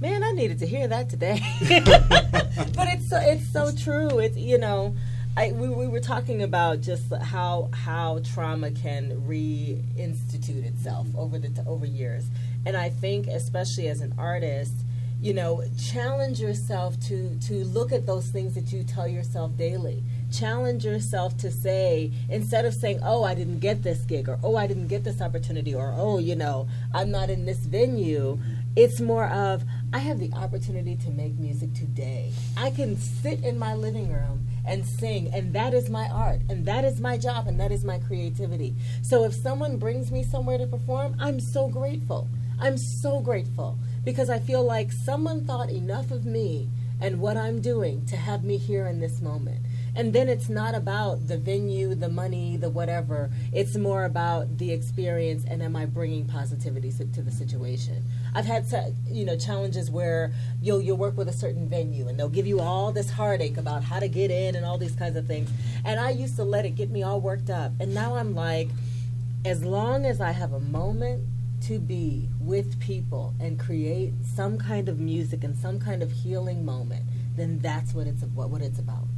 Man, I needed to hear that today. but it's so, it's so true. It's you know, I we, we were talking about just how how trauma can reinstitute itself over the over years, and I think especially as an artist, you know, challenge yourself to to look at those things that you tell yourself daily. Challenge yourself to say instead of saying, "Oh, I didn't get this gig," or "Oh, I didn't get this opportunity," or "Oh, you know, I'm not in this venue." It's more of I have the opportunity to make music today. I can sit in my living room and sing, and that is my art, and that is my job, and that is my creativity. So if someone brings me somewhere to perform, I'm so grateful. I'm so grateful because I feel like someone thought enough of me and what I'm doing to have me here in this moment. And then it's not about the venue, the money, the whatever. It's more about the experience and am I bringing positivity to, the situation. I've had you know challenges where you'll you'll work with a certain venue and they'll give you all this heartache about how to get in and all these kinds of things. And I used to let it get me all worked up. And now I'm like, as long as I have a moment to be with people and create some kind of music and some kind of healing moment, then that's what it's what, what it's about.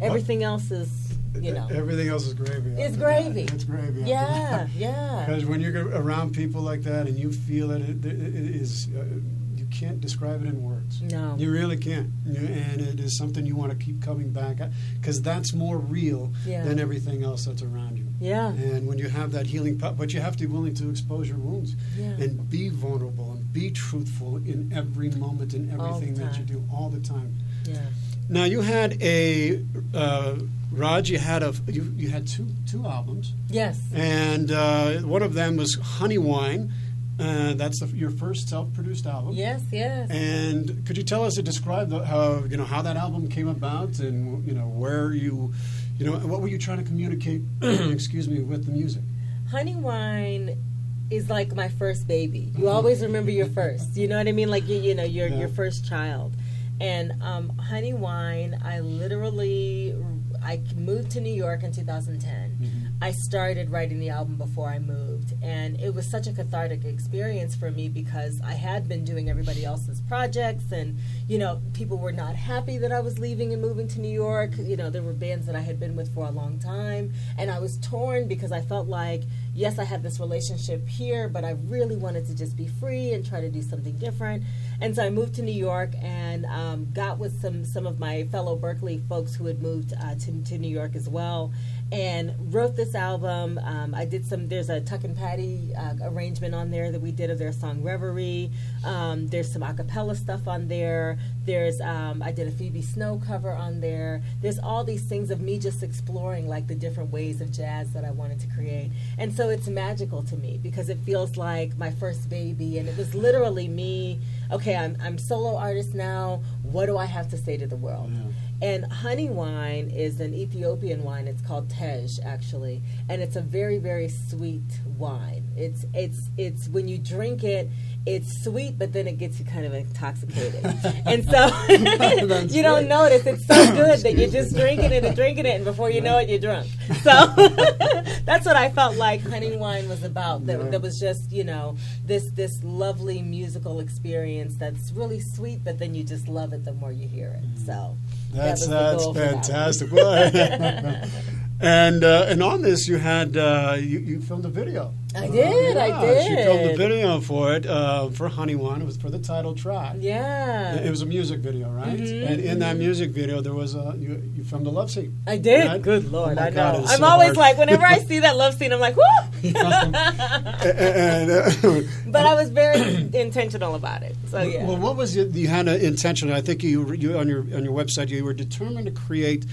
Everything else is, you know, Everything else is gravy. It's gravy. That. It's gravy. yeah, yeah. Because when you're around people like that and you feel it, it, it is. Uh, you can't describe it in words. No. You really can't. And it is something you want to keep coming back at because that's more real Yeah. than everything else that's around you. Yeah. And when you have that healing, po- but you have to be willing to expose your wounds Yeah. and be vulnerable and be truthful in every moment in the everything that you do all the time. Yeah. Now you had a uh, Raj. You had a you, you had two two albums, Yes. and uh, one of them was Honey Wine. Uh, that's the, your first self-produced album. Yes, yes. And could you tell us or describe the, how you know how that album came about, and you know where you, you know, what were you trying to communicate? excuse me, with the music. Honey wine is like my first baby. You always remember your first. You know what I mean? Like you, you know your Yeah. your first child. And um, honey wine, I literally I moved to New York in 2010. I started writing the album before I moved, and it was such a cathartic experience for me because I had been doing everybody else's projects, and you know, people were not happy that I was leaving and moving to New York. You know, there were bands that I had been with for a long time, and I was torn because I felt like, yes, I had this relationship here, but I really wanted to just be free and try to do something different. And so I moved to New York and um, got with some some of my fellow Berklee folks who had moved uh, to, to New York as well. And wrote this album. Um, I did some. There's a Tuck and Patty uh, arrangement on there that we did of their song Reverie. Um, there's some acapella stuff on there. There's um, I did a Phoebe Snow cover on there. There's all these things of me just exploring like the different ways of jazz that I wanted to create, and so it's magical to me because it feels like my first baby, and it was literally me. Okay, I'm I'm solo artist now. What do I have to say to the world? Yeah. And honey wine is an Ethiopian wine. It's called Tej, actually, and it's a very, very sweet wine. It's it's it's when you drink it, it's sweet, but then it gets you kind of intoxicated, and so you don't notice. It's so good that you're just drinking it and drinking it, and before you know it, you're drunk. So that's what I felt like honey wine was about. That, Yeah. that was just you know this this lovely musical experience that's really sweet, but then you just love it the more you hear it. So. That That's the that's that fantastic. Well, and uh, and on this, you had uh, you, you filmed a video. I did, I Yeah, She filmed a video for it uh, for Honey Wine. It was for the title track. Yeah, It was a music video, right? Mhm, And in that music video, there was a you, you filmed a love scene. I did. Right? Good lord, Oh I God, know. I'm so always hard. like, whenever I see that love scene, I'm like, whoo! but I was very intentional about it. So yeah. Well, what was it? You had an intention. I think you, you on your on your website you were determined to create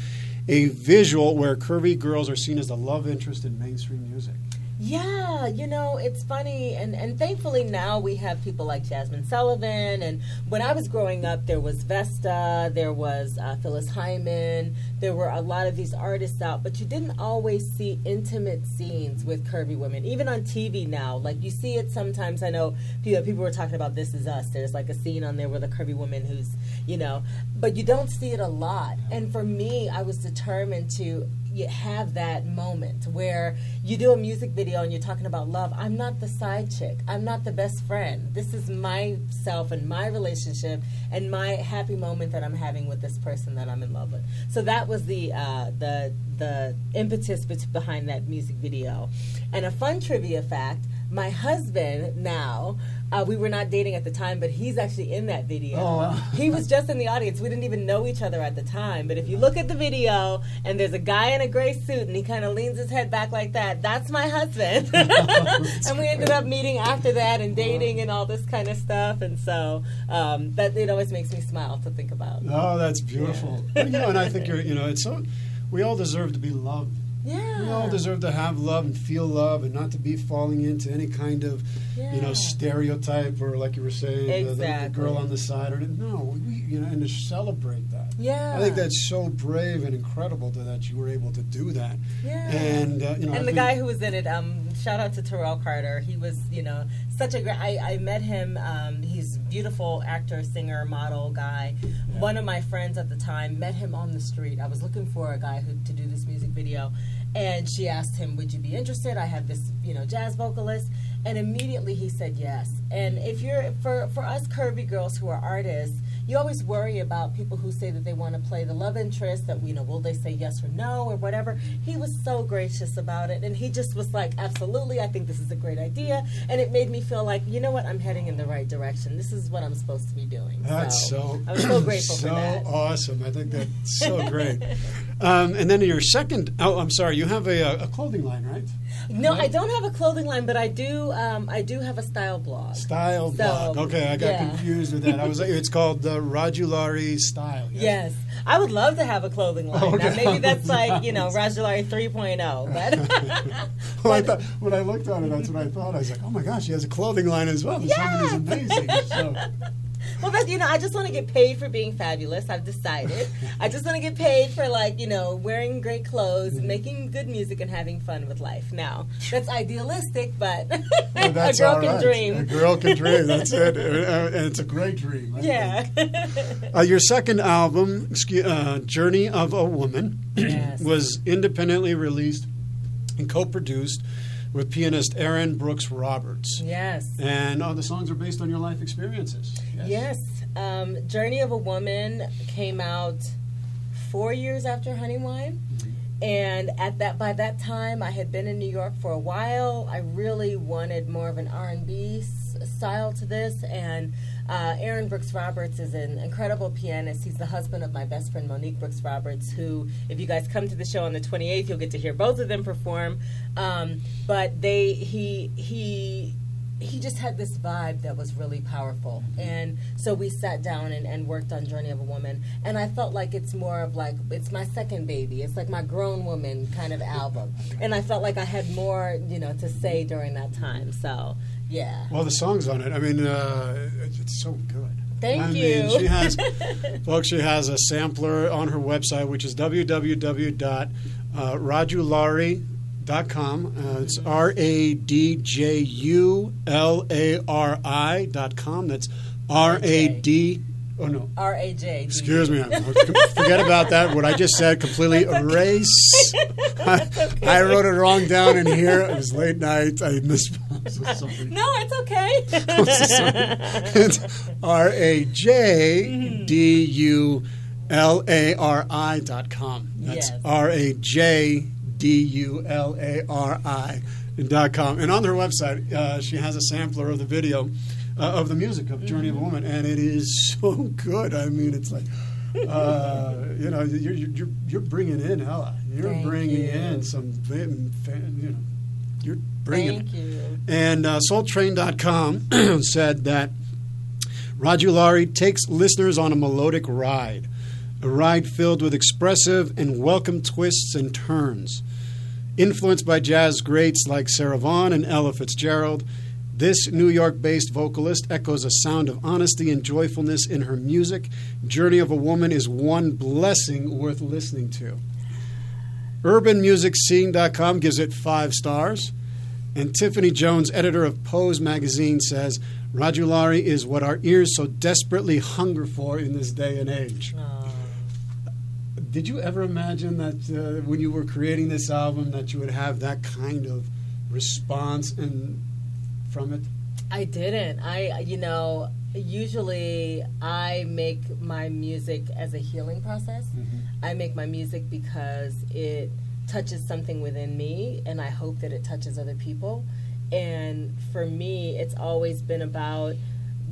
a visual where curvy girls are seen as the love interest in mainstream music. Yeah, you know, it's funny, and, and thankfully now we have people like Jazmine Sullivan. And when I was growing up, there was Vesta, there was uh, Phyllis Hyman, there were a lot of these artists out, but you didn't always see intimate scenes with curvy women, even on TV now. Like you see it sometimes. I know people, uh, people were talking about This Is Us. There's like a scene on there with a curvy woman who's, you know, but you don't see it a lot. And for me, I was determined to have that moment where you do a music video and you're talking about love. I'm not the side chick. I'm not the best friend. This is myself and my relationship and my happy moment that I'm having with this person that I'm in love with. So that was the uh, the the impetus behind that music video. And a fun trivia fact: my husband now. Uh, we were not dating at the time, but he's actually in that video. Oh, wow. He was just in the audience. We didn't even know each other at the time. But if you look at the video and there's a guy in a gray suit and he kind of leans his head back like that, that's my husband. and we ended up meeting after that and dating and all this kind of stuff. And so um, that it always makes me smile to think about. Oh, that's beautiful. Well, you know, and I think you're, you know, it's so. We all deserve to be loved. Yeah. We all deserve to have love and feel love, and not to be falling into any kind of, you know, stereotype or like you were saying, the- the, the girl on the side. Or no, we, you know, and to celebrate that. Yeah. I think that's so brave and incredible that you were able to do that. Yeah. And uh, you know, I and the guy who was in it, um, shout out to Terrell Carter. He was, you know, such a great. I, I met him. Um, he's beautiful actor, singer, model guy. One of my friends at the time met him on the street. I was looking for a guy who to do this music video, and she asked him, "Would you be interested?" I have this, you know, jazz vocalist, and immediately he said yes. And if you're for for us curvy girls who are artists. You always worry about people who say that they want to play the love interest, that, you know, will they say yes or no or whatever. He was so gracious about it. And he just was like, absolutely, I think this is a great idea. And it made me feel like, you know what, I'm heading in the right direction. This is what I'm supposed to be doing. That's so. I'm so grateful so for that. awesome. I think that's so great. Um, and then your second. Oh, I'm sorry. You have a, a clothing line, right? No, I don't have a clothing line, but I do. Um, I do have a style blog. Style So, blog. Okay, I got yeah. confused with that. I was. It's called the Rajdulari Style. Yes, I would love to have a clothing line. Okay. Now, maybe that's like you know Rajdulari 3.0, but Well, I thought, when I looked at it, that's what I thought. I was like, oh my gosh, she has a clothing line as well. This woman is amazing. So, Well, that you know, I just want to get paid for being fabulous. I've decided. I just want to get paid for like you know wearing great clothes, Mm-hmm. making good music, and having fun with life. Now that's idealistic, but well, that's a girl can right. A dream. girl can dream. That's it. Uh, and it's a great dream. I Yeah. Uh, your second album, uh, Journey of a Woman, Yes. was independently released and co-produced with pianist Aaron Brooks Roberts. yes. And all the songs are based on your life experiences. Yes. Um, Journey of a Woman came out four years after Honey Wine. And at that, by that time, I had been in New York for a while. I really wanted more of an R and B style to this, and Uh, Aaron Brooks Roberts is an incredible pianist. He's the husband of my best friend Monique Brooks Roberts, who, if you guys come to the show on the 28th, you'll get to hear both of them perform. Um, but they, he, he he just had this vibe that was really powerful. And so we sat down and, and, worked on Journey of a Woman. And I felt like it's more of like, it's my second baby. It's like my grown woman kind of album. And I felt like I had more, you know, to say during that time. So, yeah. Well, the songs on it, I mean, uh, it's so good. Thank I you. Mean, she has, folks, she has a sampler on her website, which is www.radjulari.com dot com. Uh, it's R A D J U L A R I dot com. That's R A D. Oh no. R A J. Excuse me. Forget about that. What I just said. Completely erase. I, okay. I, wrote it wrong down in here. It was late night. I missed. Something. No, it's okay. it's R A J D U L A R I dot com. That's R A J D U L A R I dot com. And on her website, uh, she has a sampler of the video uh, of the music of Journey of a Woman, and it is so good. I mean, it's like. Uh, you know, you're, you're, you're bringing in Ella. You're Thank bringing you. in some, fan, you know, you're bringing. Thank you. And uh, SoulTrain.com said that Rajdulari takes listeners on a melodic ride, a ride filled with expressive and welcome twists and turns. Influenced by jazz greats like Sarah Vaughan and Ella Fitzgerald, this New York based vocalist echoes a sound of honesty and joyfulness in her music. Journey of a Woman is one blessing worth listening to. UrbanMusicScene.com gives it five stars. And Tiffany Jones, editor of Pose magazine, says Rajdulari is what our ears so desperately hunger for in this day and age. Aww. Did you ever imagine that uh, when you were creating this album that you would have that kind of response and from it? I didn't. I, you know, usually I make my music as a healing process. Mm-hmm. I make my music because it touches something within me, and I hope that it touches other people. And for me, it's always been about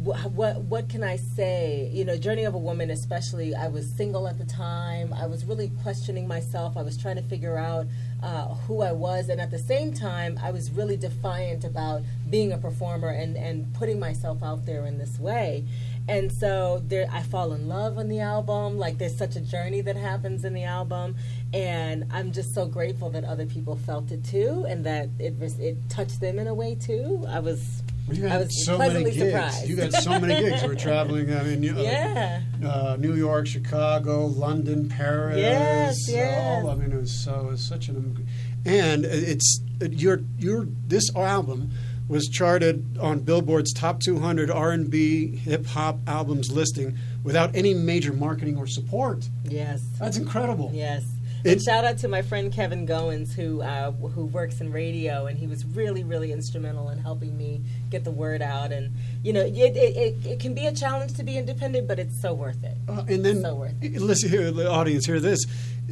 what, what what can I say? You know, Journey of a Woman, especially. I was single at the time. I was really questioning myself. I was trying to figure out uh, who I was, and at the same time, I was really defiant about being a performer and and putting myself out there in this way. And so there, I fall in love on the album. Like there's such a journey that happens in the album, and I'm just so grateful that other people felt it too, and that it it touched them in a way too. I was Well, you I was so many gigs. surprised. You got so many gigs. We're traveling. I mean, you, uh, yeah. uh, New York, Chicago, London, Paris. Yes, yes. All, I mean, it was so. It was such an. And it's your your this album was charted on Billboard's top 200 R&B hip hop albums listing without any major marketing or support. Yes. That's incredible. Yes. It- and shout out to my friend Kevin Goins, who uh, who works in radio, and he was really, really instrumental in helping me get the word out. And you know, it, it, it, can be a challenge to be independent, but it's so worth it. Uh, and then So worth it. listen here, the audience, hear this.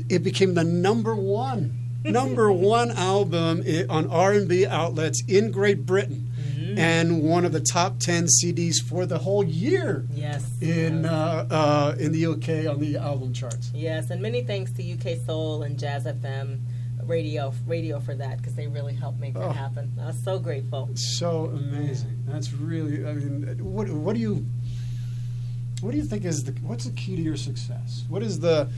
It became the number one, number one album on R and B outlets in Great Britain, Mm-hmm. and one of the top ten CDs for the whole year Yes. in uh, uh, in the UK on the album charts. Yes, and many thanks to UK Soul and Jazz FM radio radio for that because they really helped make that Oh. happen. I was so grateful. So amazing. That's really. I mean, what what do you what do you think is the what's the key to your success? What is the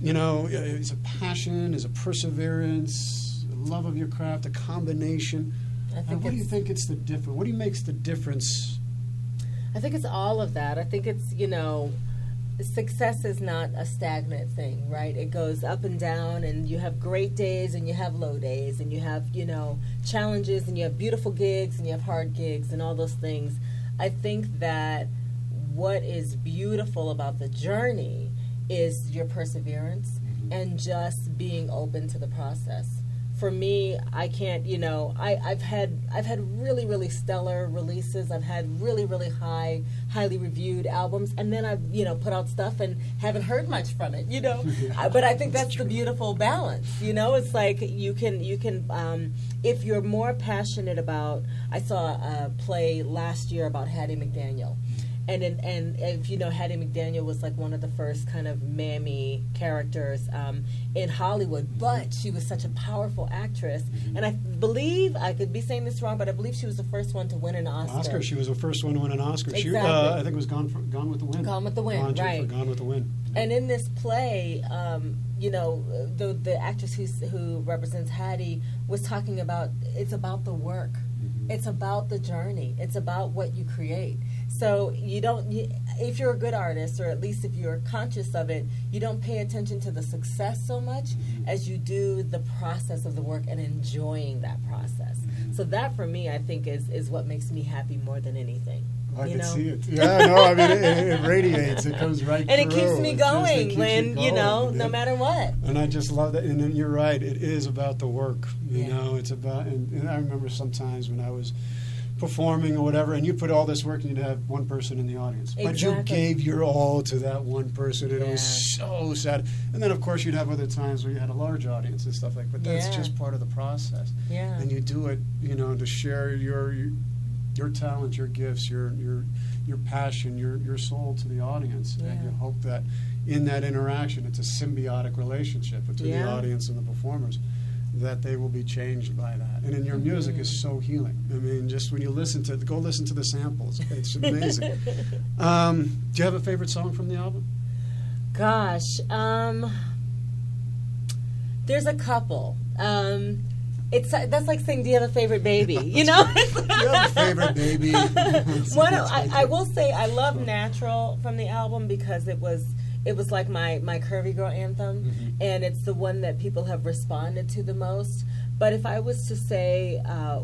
you know is a passion? Is a perseverance? Love of your craft? A combination? I Uh, think what do you think it's the difference? What do you makes the difference? I think it's all of that. I think it's, you know, success is not a stagnant thing, right? It goes up and down, and you have great days and you have low days, and you have, you know, challenges and you have beautiful gigs and you have hard gigs and all those things. I think that what is beautiful about the journey is your perseverance and just being open to the process for me, I can't, you know, I, I've had I've had really, really stellar releases. I've had really, really high, highly reviewed albums, and then I've, you know, put out stuff and haven't heard much from it, you know. I- but I think that's the beautiful balance, you know. It's like you can you can um, if you're more passionate about. I saw a play last year about Hattie McDaniel. And in, and if you know, Hattie McDaniel was like one of the first kind of mammy characters um, in Hollywood, Mm-hmm. but she was such a powerful actress, and I believe I could be saying this wrong, but I believe she was the first one to win an Oscar. Oscar. She was the first one to win an Oscar. She, uh, I think it was Gone, for, Gone with the Wind. Gone with the Wind, Gone, right. Gone with the Wind. And in this play, um, you know, the the actress who's, who represents Hattie was talking about it's about the work, it's about the journey, it's about what you create. So you don't, you, if you're a good artist, or at least if you're conscious of it, you don't pay attention to the success so much mm-hmm. as you do the process of the work and enjoying that process. So that, for me, I think is is what makes me happy more than anything. I you can know? see it. Yeah, no, I mean, it, it, radiates. It comes right And it keeps me It going keeps when you you know, going. no matter what. And I just love that. And then you're right. It is about the work. You Yeah. know, it's about. And, and I remember sometimes when I was performing or whatever, and you put all this work, and you'd have one person in the audience, but you gave your all to that one person, and it was so sad. And then, of course, you'd have other times where you had a large audience and stuff like. But that's Yeah. just part of the process. Yeah. And you do it, you know, to share your your talent, your gifts, your your your passion, your your soul to the audience, and Yeah. you hope that in that interaction, it's a symbiotic relationship between the audience and the performers, that they will be changed by that. And then your music is so healing. I mean, just when you listen to it, go listen to the samples, it's amazing. um, do you have a favorite song from the album? Gosh, um, there's a couple. Um, it's that's like saying, "Do you have a favorite baby?" You know. Do you have a favorite baby? One, I, I will say I love "Natural" from the album because it was it was like my my curvy girl anthem, Mhm. and it's the one that people have responded to the most. But if I was to say uh,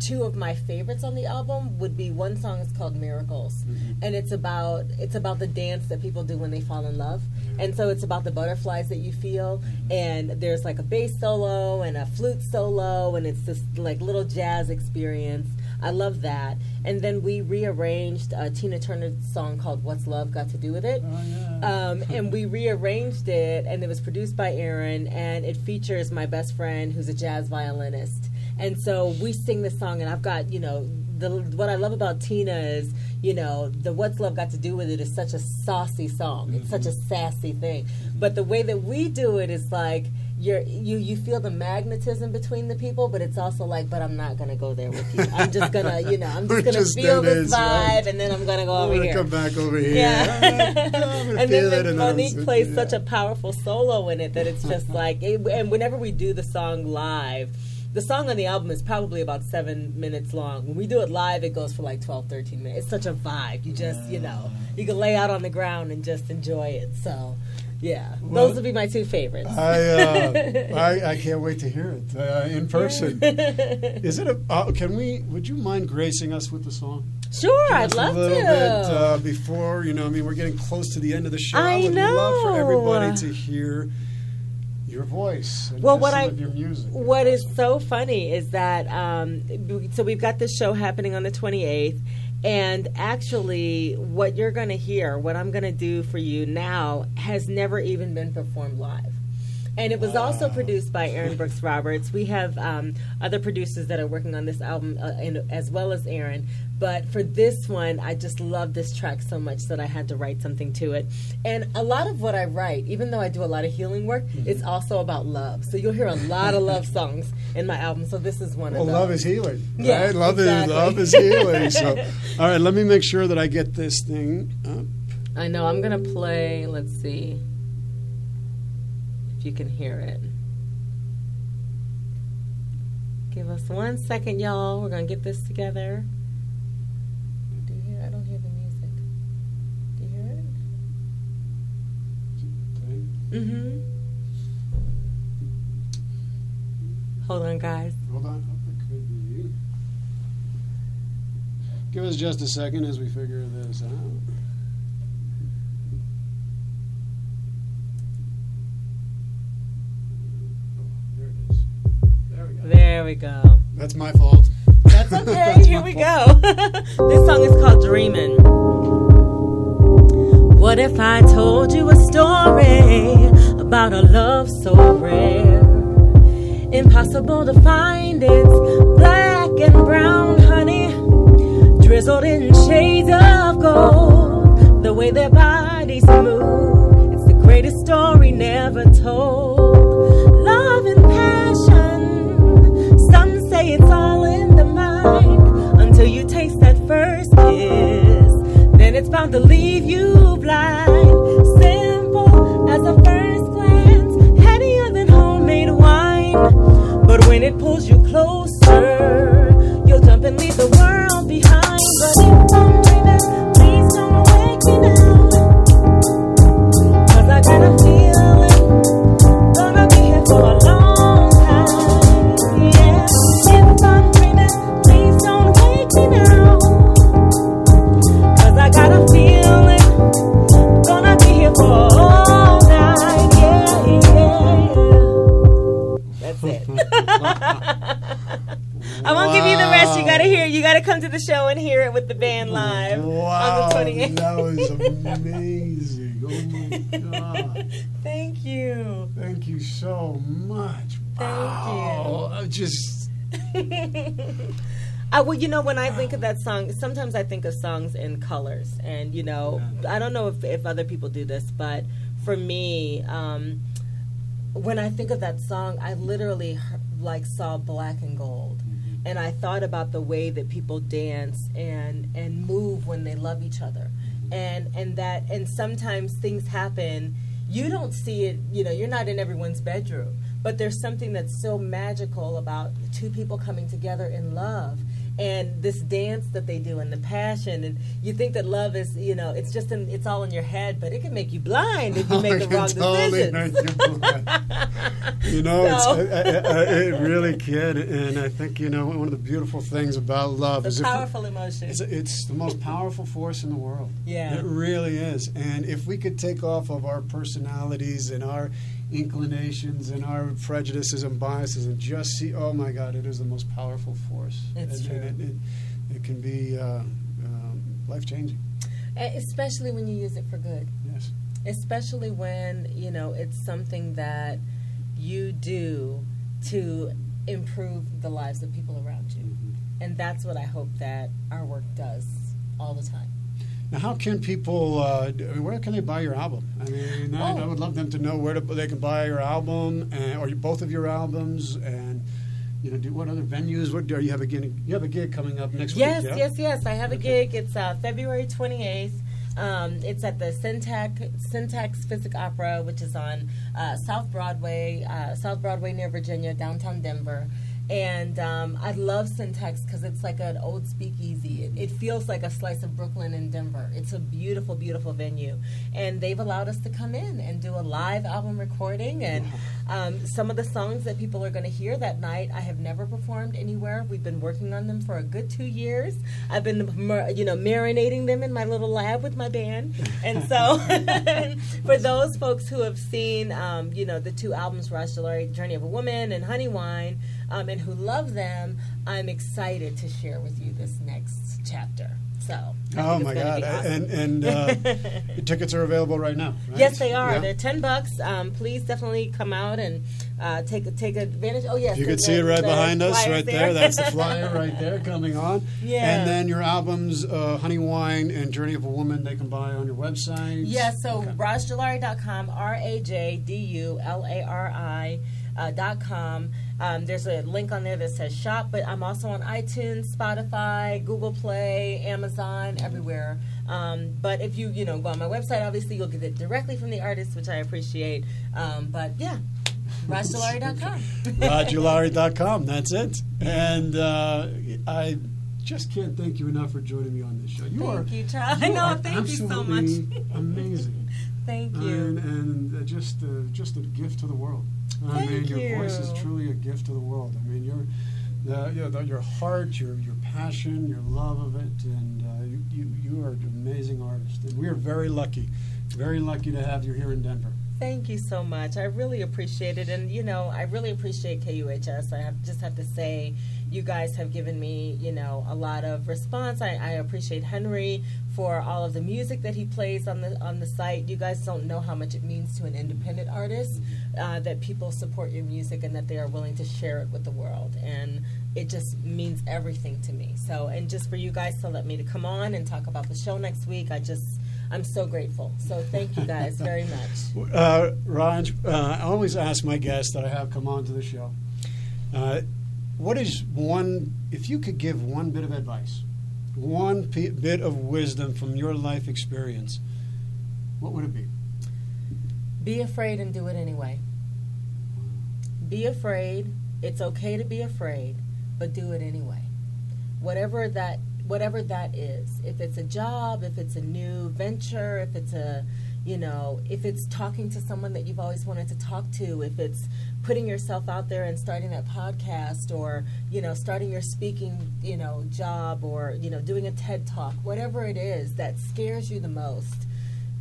two of my favorites on the album, would be one song is called "Miracles," Mhm. and it's about it's about the dance that people do when they fall in love, and so it's about the butterflies that you feel, and there's like a bass solo and a flute solo, and it's this like little jazz experience. I love that. And then we rearranged uh, Tina Turner's song called "What's Love Got to Do with It." Oh yeah. Um, and we rearranged it, and it was produced by Aaron, and it features my best friend who's a jazz violinist. And so we sing this song, and I've got, you know, the, what I love about Tina is, you know, the What's Love Got to Do with It is such a saucy song. It's such a sassy thing. But the way that we do it is like, you're, you you feel the magnetism between the people, but it's also like, but I'm not gonna go there with you. I'm just gonna, you know, I'm just gonna just feel this vibe, right? and then I'm gonna go I'm over gonna here. come back over here. Yeah. And feel then, and Monique plays yeah. such a powerful solo in it that it's just like, it, and whenever we do the song live, the song on the album is probably about seven minutes long. When we do it live, it goes for like 12, 13 minutes. It's such a vibe. You just, you know, you can lay out on the ground and just enjoy it. So, yeah, Well, those would be my two favorites. I, uh, I I can't wait to hear it uh, in person. Is it a? Uh, can we? Would you mind gracing us with the song? sure, I'd love a little to. bit uh, before you know. I mean, we're getting close to the end of the show. I would love for everybody to hear your voice. And Well, what I- of your music. What is so funny is that um, so we've got this show happening on the 28th, and actually, what you're going to hear, what I'm going to do for you now, has never even been performed live. And it was also produced by Aaron Brooks Roberts. We have um, other producers that are working on this album, uh, and, as well as Aaron. But for this one, I just love this track so much that I had to write something to it. And a lot of what I write, even though I do a lot of healing work, Mm-hmm. is also about love. So you'll hear a lot of love songs in my album. So this is one Well, of those. love is healing. Yeah, right? love exactly. is love is healing. So, all right, let me make sure that I get this thing up. I know. I'm gonna play. Let's see you can hear it. Give us one second, y'all. We're gonna get this together. Do you hear? I don't hear the music. Do you hear it? Mm-hmm. Hold on, guys. Hold on. Give us just a second as we figure this out. Oh, there it is. There we go. There we go. That's my fault. That's okay. Here we go. this song is called Dreamin'. What if I told you a story about a love so rare? Impossible to find it's black and brown, honey, drizzled in shades of gold. the way their bodies move. It's the greatest story never told. Well, you know, when I think of that song, sometimes I think of songs in colors, and you know, I don't know if, if other people do this, but for me, um, when I think of that song, I literally like saw black and gold, and I thought about the way that people dance and and move when they love each other, and and that and sometimes things happen. You don't see it, you know, you're not in everyone's bedroom, but there's something that's so magical about two people coming together in love and this dance that they do and the passion and you think that love is you know it's just in it's all in your head but it can make you blind if you make the wrong totally decision make you blind. You know, So- it's, I, I, I, it really can, and I think you know one of the beautiful things about love is the powerful emotion It's, it's the most powerful force in the world. Yeah. It really is. And if we could take off of our personalities and our inclinations and our prejudices and biases and just see, oh my God, it is the most powerful force. It's and, true. And it, it, it can be uh, um, life changing. Especially when you use it for good Yes. especially when you know it's something that you do to improve the lives of people around you and that's what i hope that our work does all the time Now, how can people? Uh, d- I mean, where can they buy your album? I mean, I, I Oh. would love them to know where to, they can buy your album and, or both of your albums, and you know, do what other venues? What do you have a gig? You have a gig coming up next Yes, week? yeah? yes, yes. I have a gig. It's uh, February 28th. Um, it's at the Syntax, Syntax Physic Opera, which is on uh, South Broadway, uh, South Broadway near Virginia, downtown Denver. And um, I love Syntax because it's like an old speakeasy. It, it feels like a slice of Brooklyn and Denver. It's a beautiful, beautiful venue. And they've allowed us to come in and do a live album recording. And um, some of the songs that people are going to hear that night, I have never performed anywhere. We've been working on them for a good two years. I've been, you know, marinating them in my little lab with my band. And so, for those folks who have seen, um, you know, the two albums, Jalari, Journey of a Woman and Honey Wine, um, and who love them, I'm excited to share with you this next chapter. So, Oh my God! awesome. And and uh, the tickets are available right now. Right? Yes, they are. Yeah. They're ten bucks. Um, please definitely come out and uh, take take advantage. Oh yes, You can see it right behind us, right there. That's the flyer right there coming on. Yeah. And then your albums, uh, Honey Wine and Journey of a Woman, they can buy on your website. Yes, so Okay. rajdulari.com, R A J D U L A R I. Uh, dot com. Um, there's a link on there that says shop, but I'm also on iTunes, Spotify, Google Play, Amazon, everywhere. Um, but if you you know go on my website, obviously you'll get it directly from the artist, which I appreciate. Um, but yeah, rajdulari.com. Rajdulari.com. That's it. And uh, I just can't thank you enough for joining me on this show. You are Thank you, Charles. No, are thank you so much. amazing. Thank you. and, and uh, just uh, just a gift to the world. I Thank mean, your voice is truly a gift to the world. I mean, your the, you know, the, your heart, your your passion, your love of it, and uh, you, you you are an amazing artist. And we are very lucky, very lucky to have you here in Denver. Thank you so much. I really appreciate it, and you know, I really appreciate KUHS. I have just have to say, you guys have given me, you know, a lot of response. I, I appreciate Henry for all of the music that he plays on the on the site. You guys don't know how much it means to an independent artist uh, that people support your music and that they are willing to share it with the world, and it just means everything to me. So, and just for you guys to let me to come on and talk about the show next week, I just I'm so grateful. So thank you guys very much. Uh, Raj, uh, I always ask my guests that I have come on to the show, uh, what is one, if you could give one bit of advice, one bit of wisdom from your life experience, what would it be? Be afraid and do it anyway. Be afraid. It's okay to be afraid, but do it anyway. Whatever that whatever that is. If it's a job, if it's a new venture, if it's a you know, if it's talking to someone that you've always wanted to talk to, if it's putting yourself out there and starting that podcast or, you know, starting your speaking, you know, job or, you know, doing a TED talk, whatever it is that scares you the most,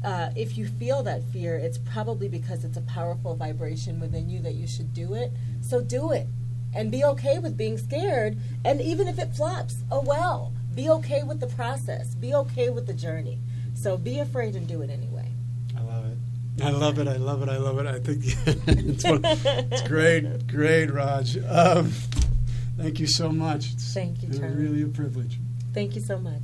uh, if you feel that fear, it's probably because it's a powerful vibration within you that you should do it. So do it and be okay with being scared. And even if it flops, oh well. Be okay with the process, be okay with the journey. So be afraid and do it anyway. I love it. I love it. I love it. I love it. I think it's, one, it's great, great, Raj. Um, thank you so much. It's Thank you, Charlie. really a privilege. Thank you so much.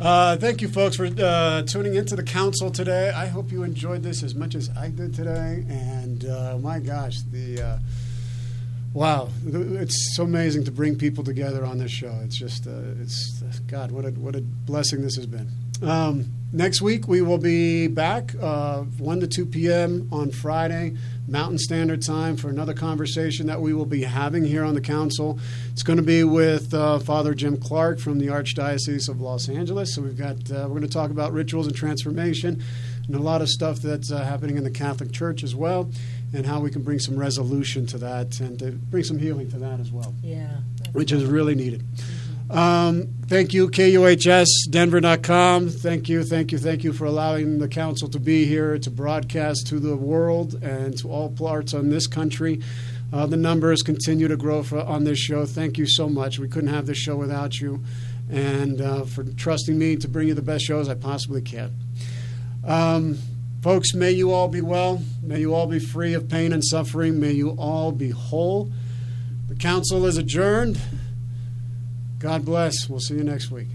Uh, thank you, folks, for uh, tuning into the council today. I hope you enjoyed this as much as I did today. And uh, my gosh, the uh, wow, it's so amazing to bring people together on this show. It's just, uh, it's God, what a what a blessing this has been. Um, next week we will be back uh, one to two p.m. on Friday. Mountain Standard Time for another conversation that we will be having here on the council. It's going to be with uh, Father Jim Clark from the Archdiocese of Los Angeles. So we've got uh, we're going to talk about rituals and transformation and a lot of stuff that's uh, happening in the Catholic Church as well, and how we can bring some resolution to that and to bring some healing to that as well, Yeah. which is really needed. Um, thank you, KUHSDenver.com. Thank you, thank you, thank you for allowing the council to be here to broadcast to the world and to all parts on this country. Uh, the numbers continue to grow for, on this show. Thank you so much. We couldn't have this show without you, and uh, for trusting me to bring you the best shows I possibly can. Um, folks, may you all be well. May you all be free of pain and suffering. May you all be whole. The council is adjourned. God bless. We'll see you next week.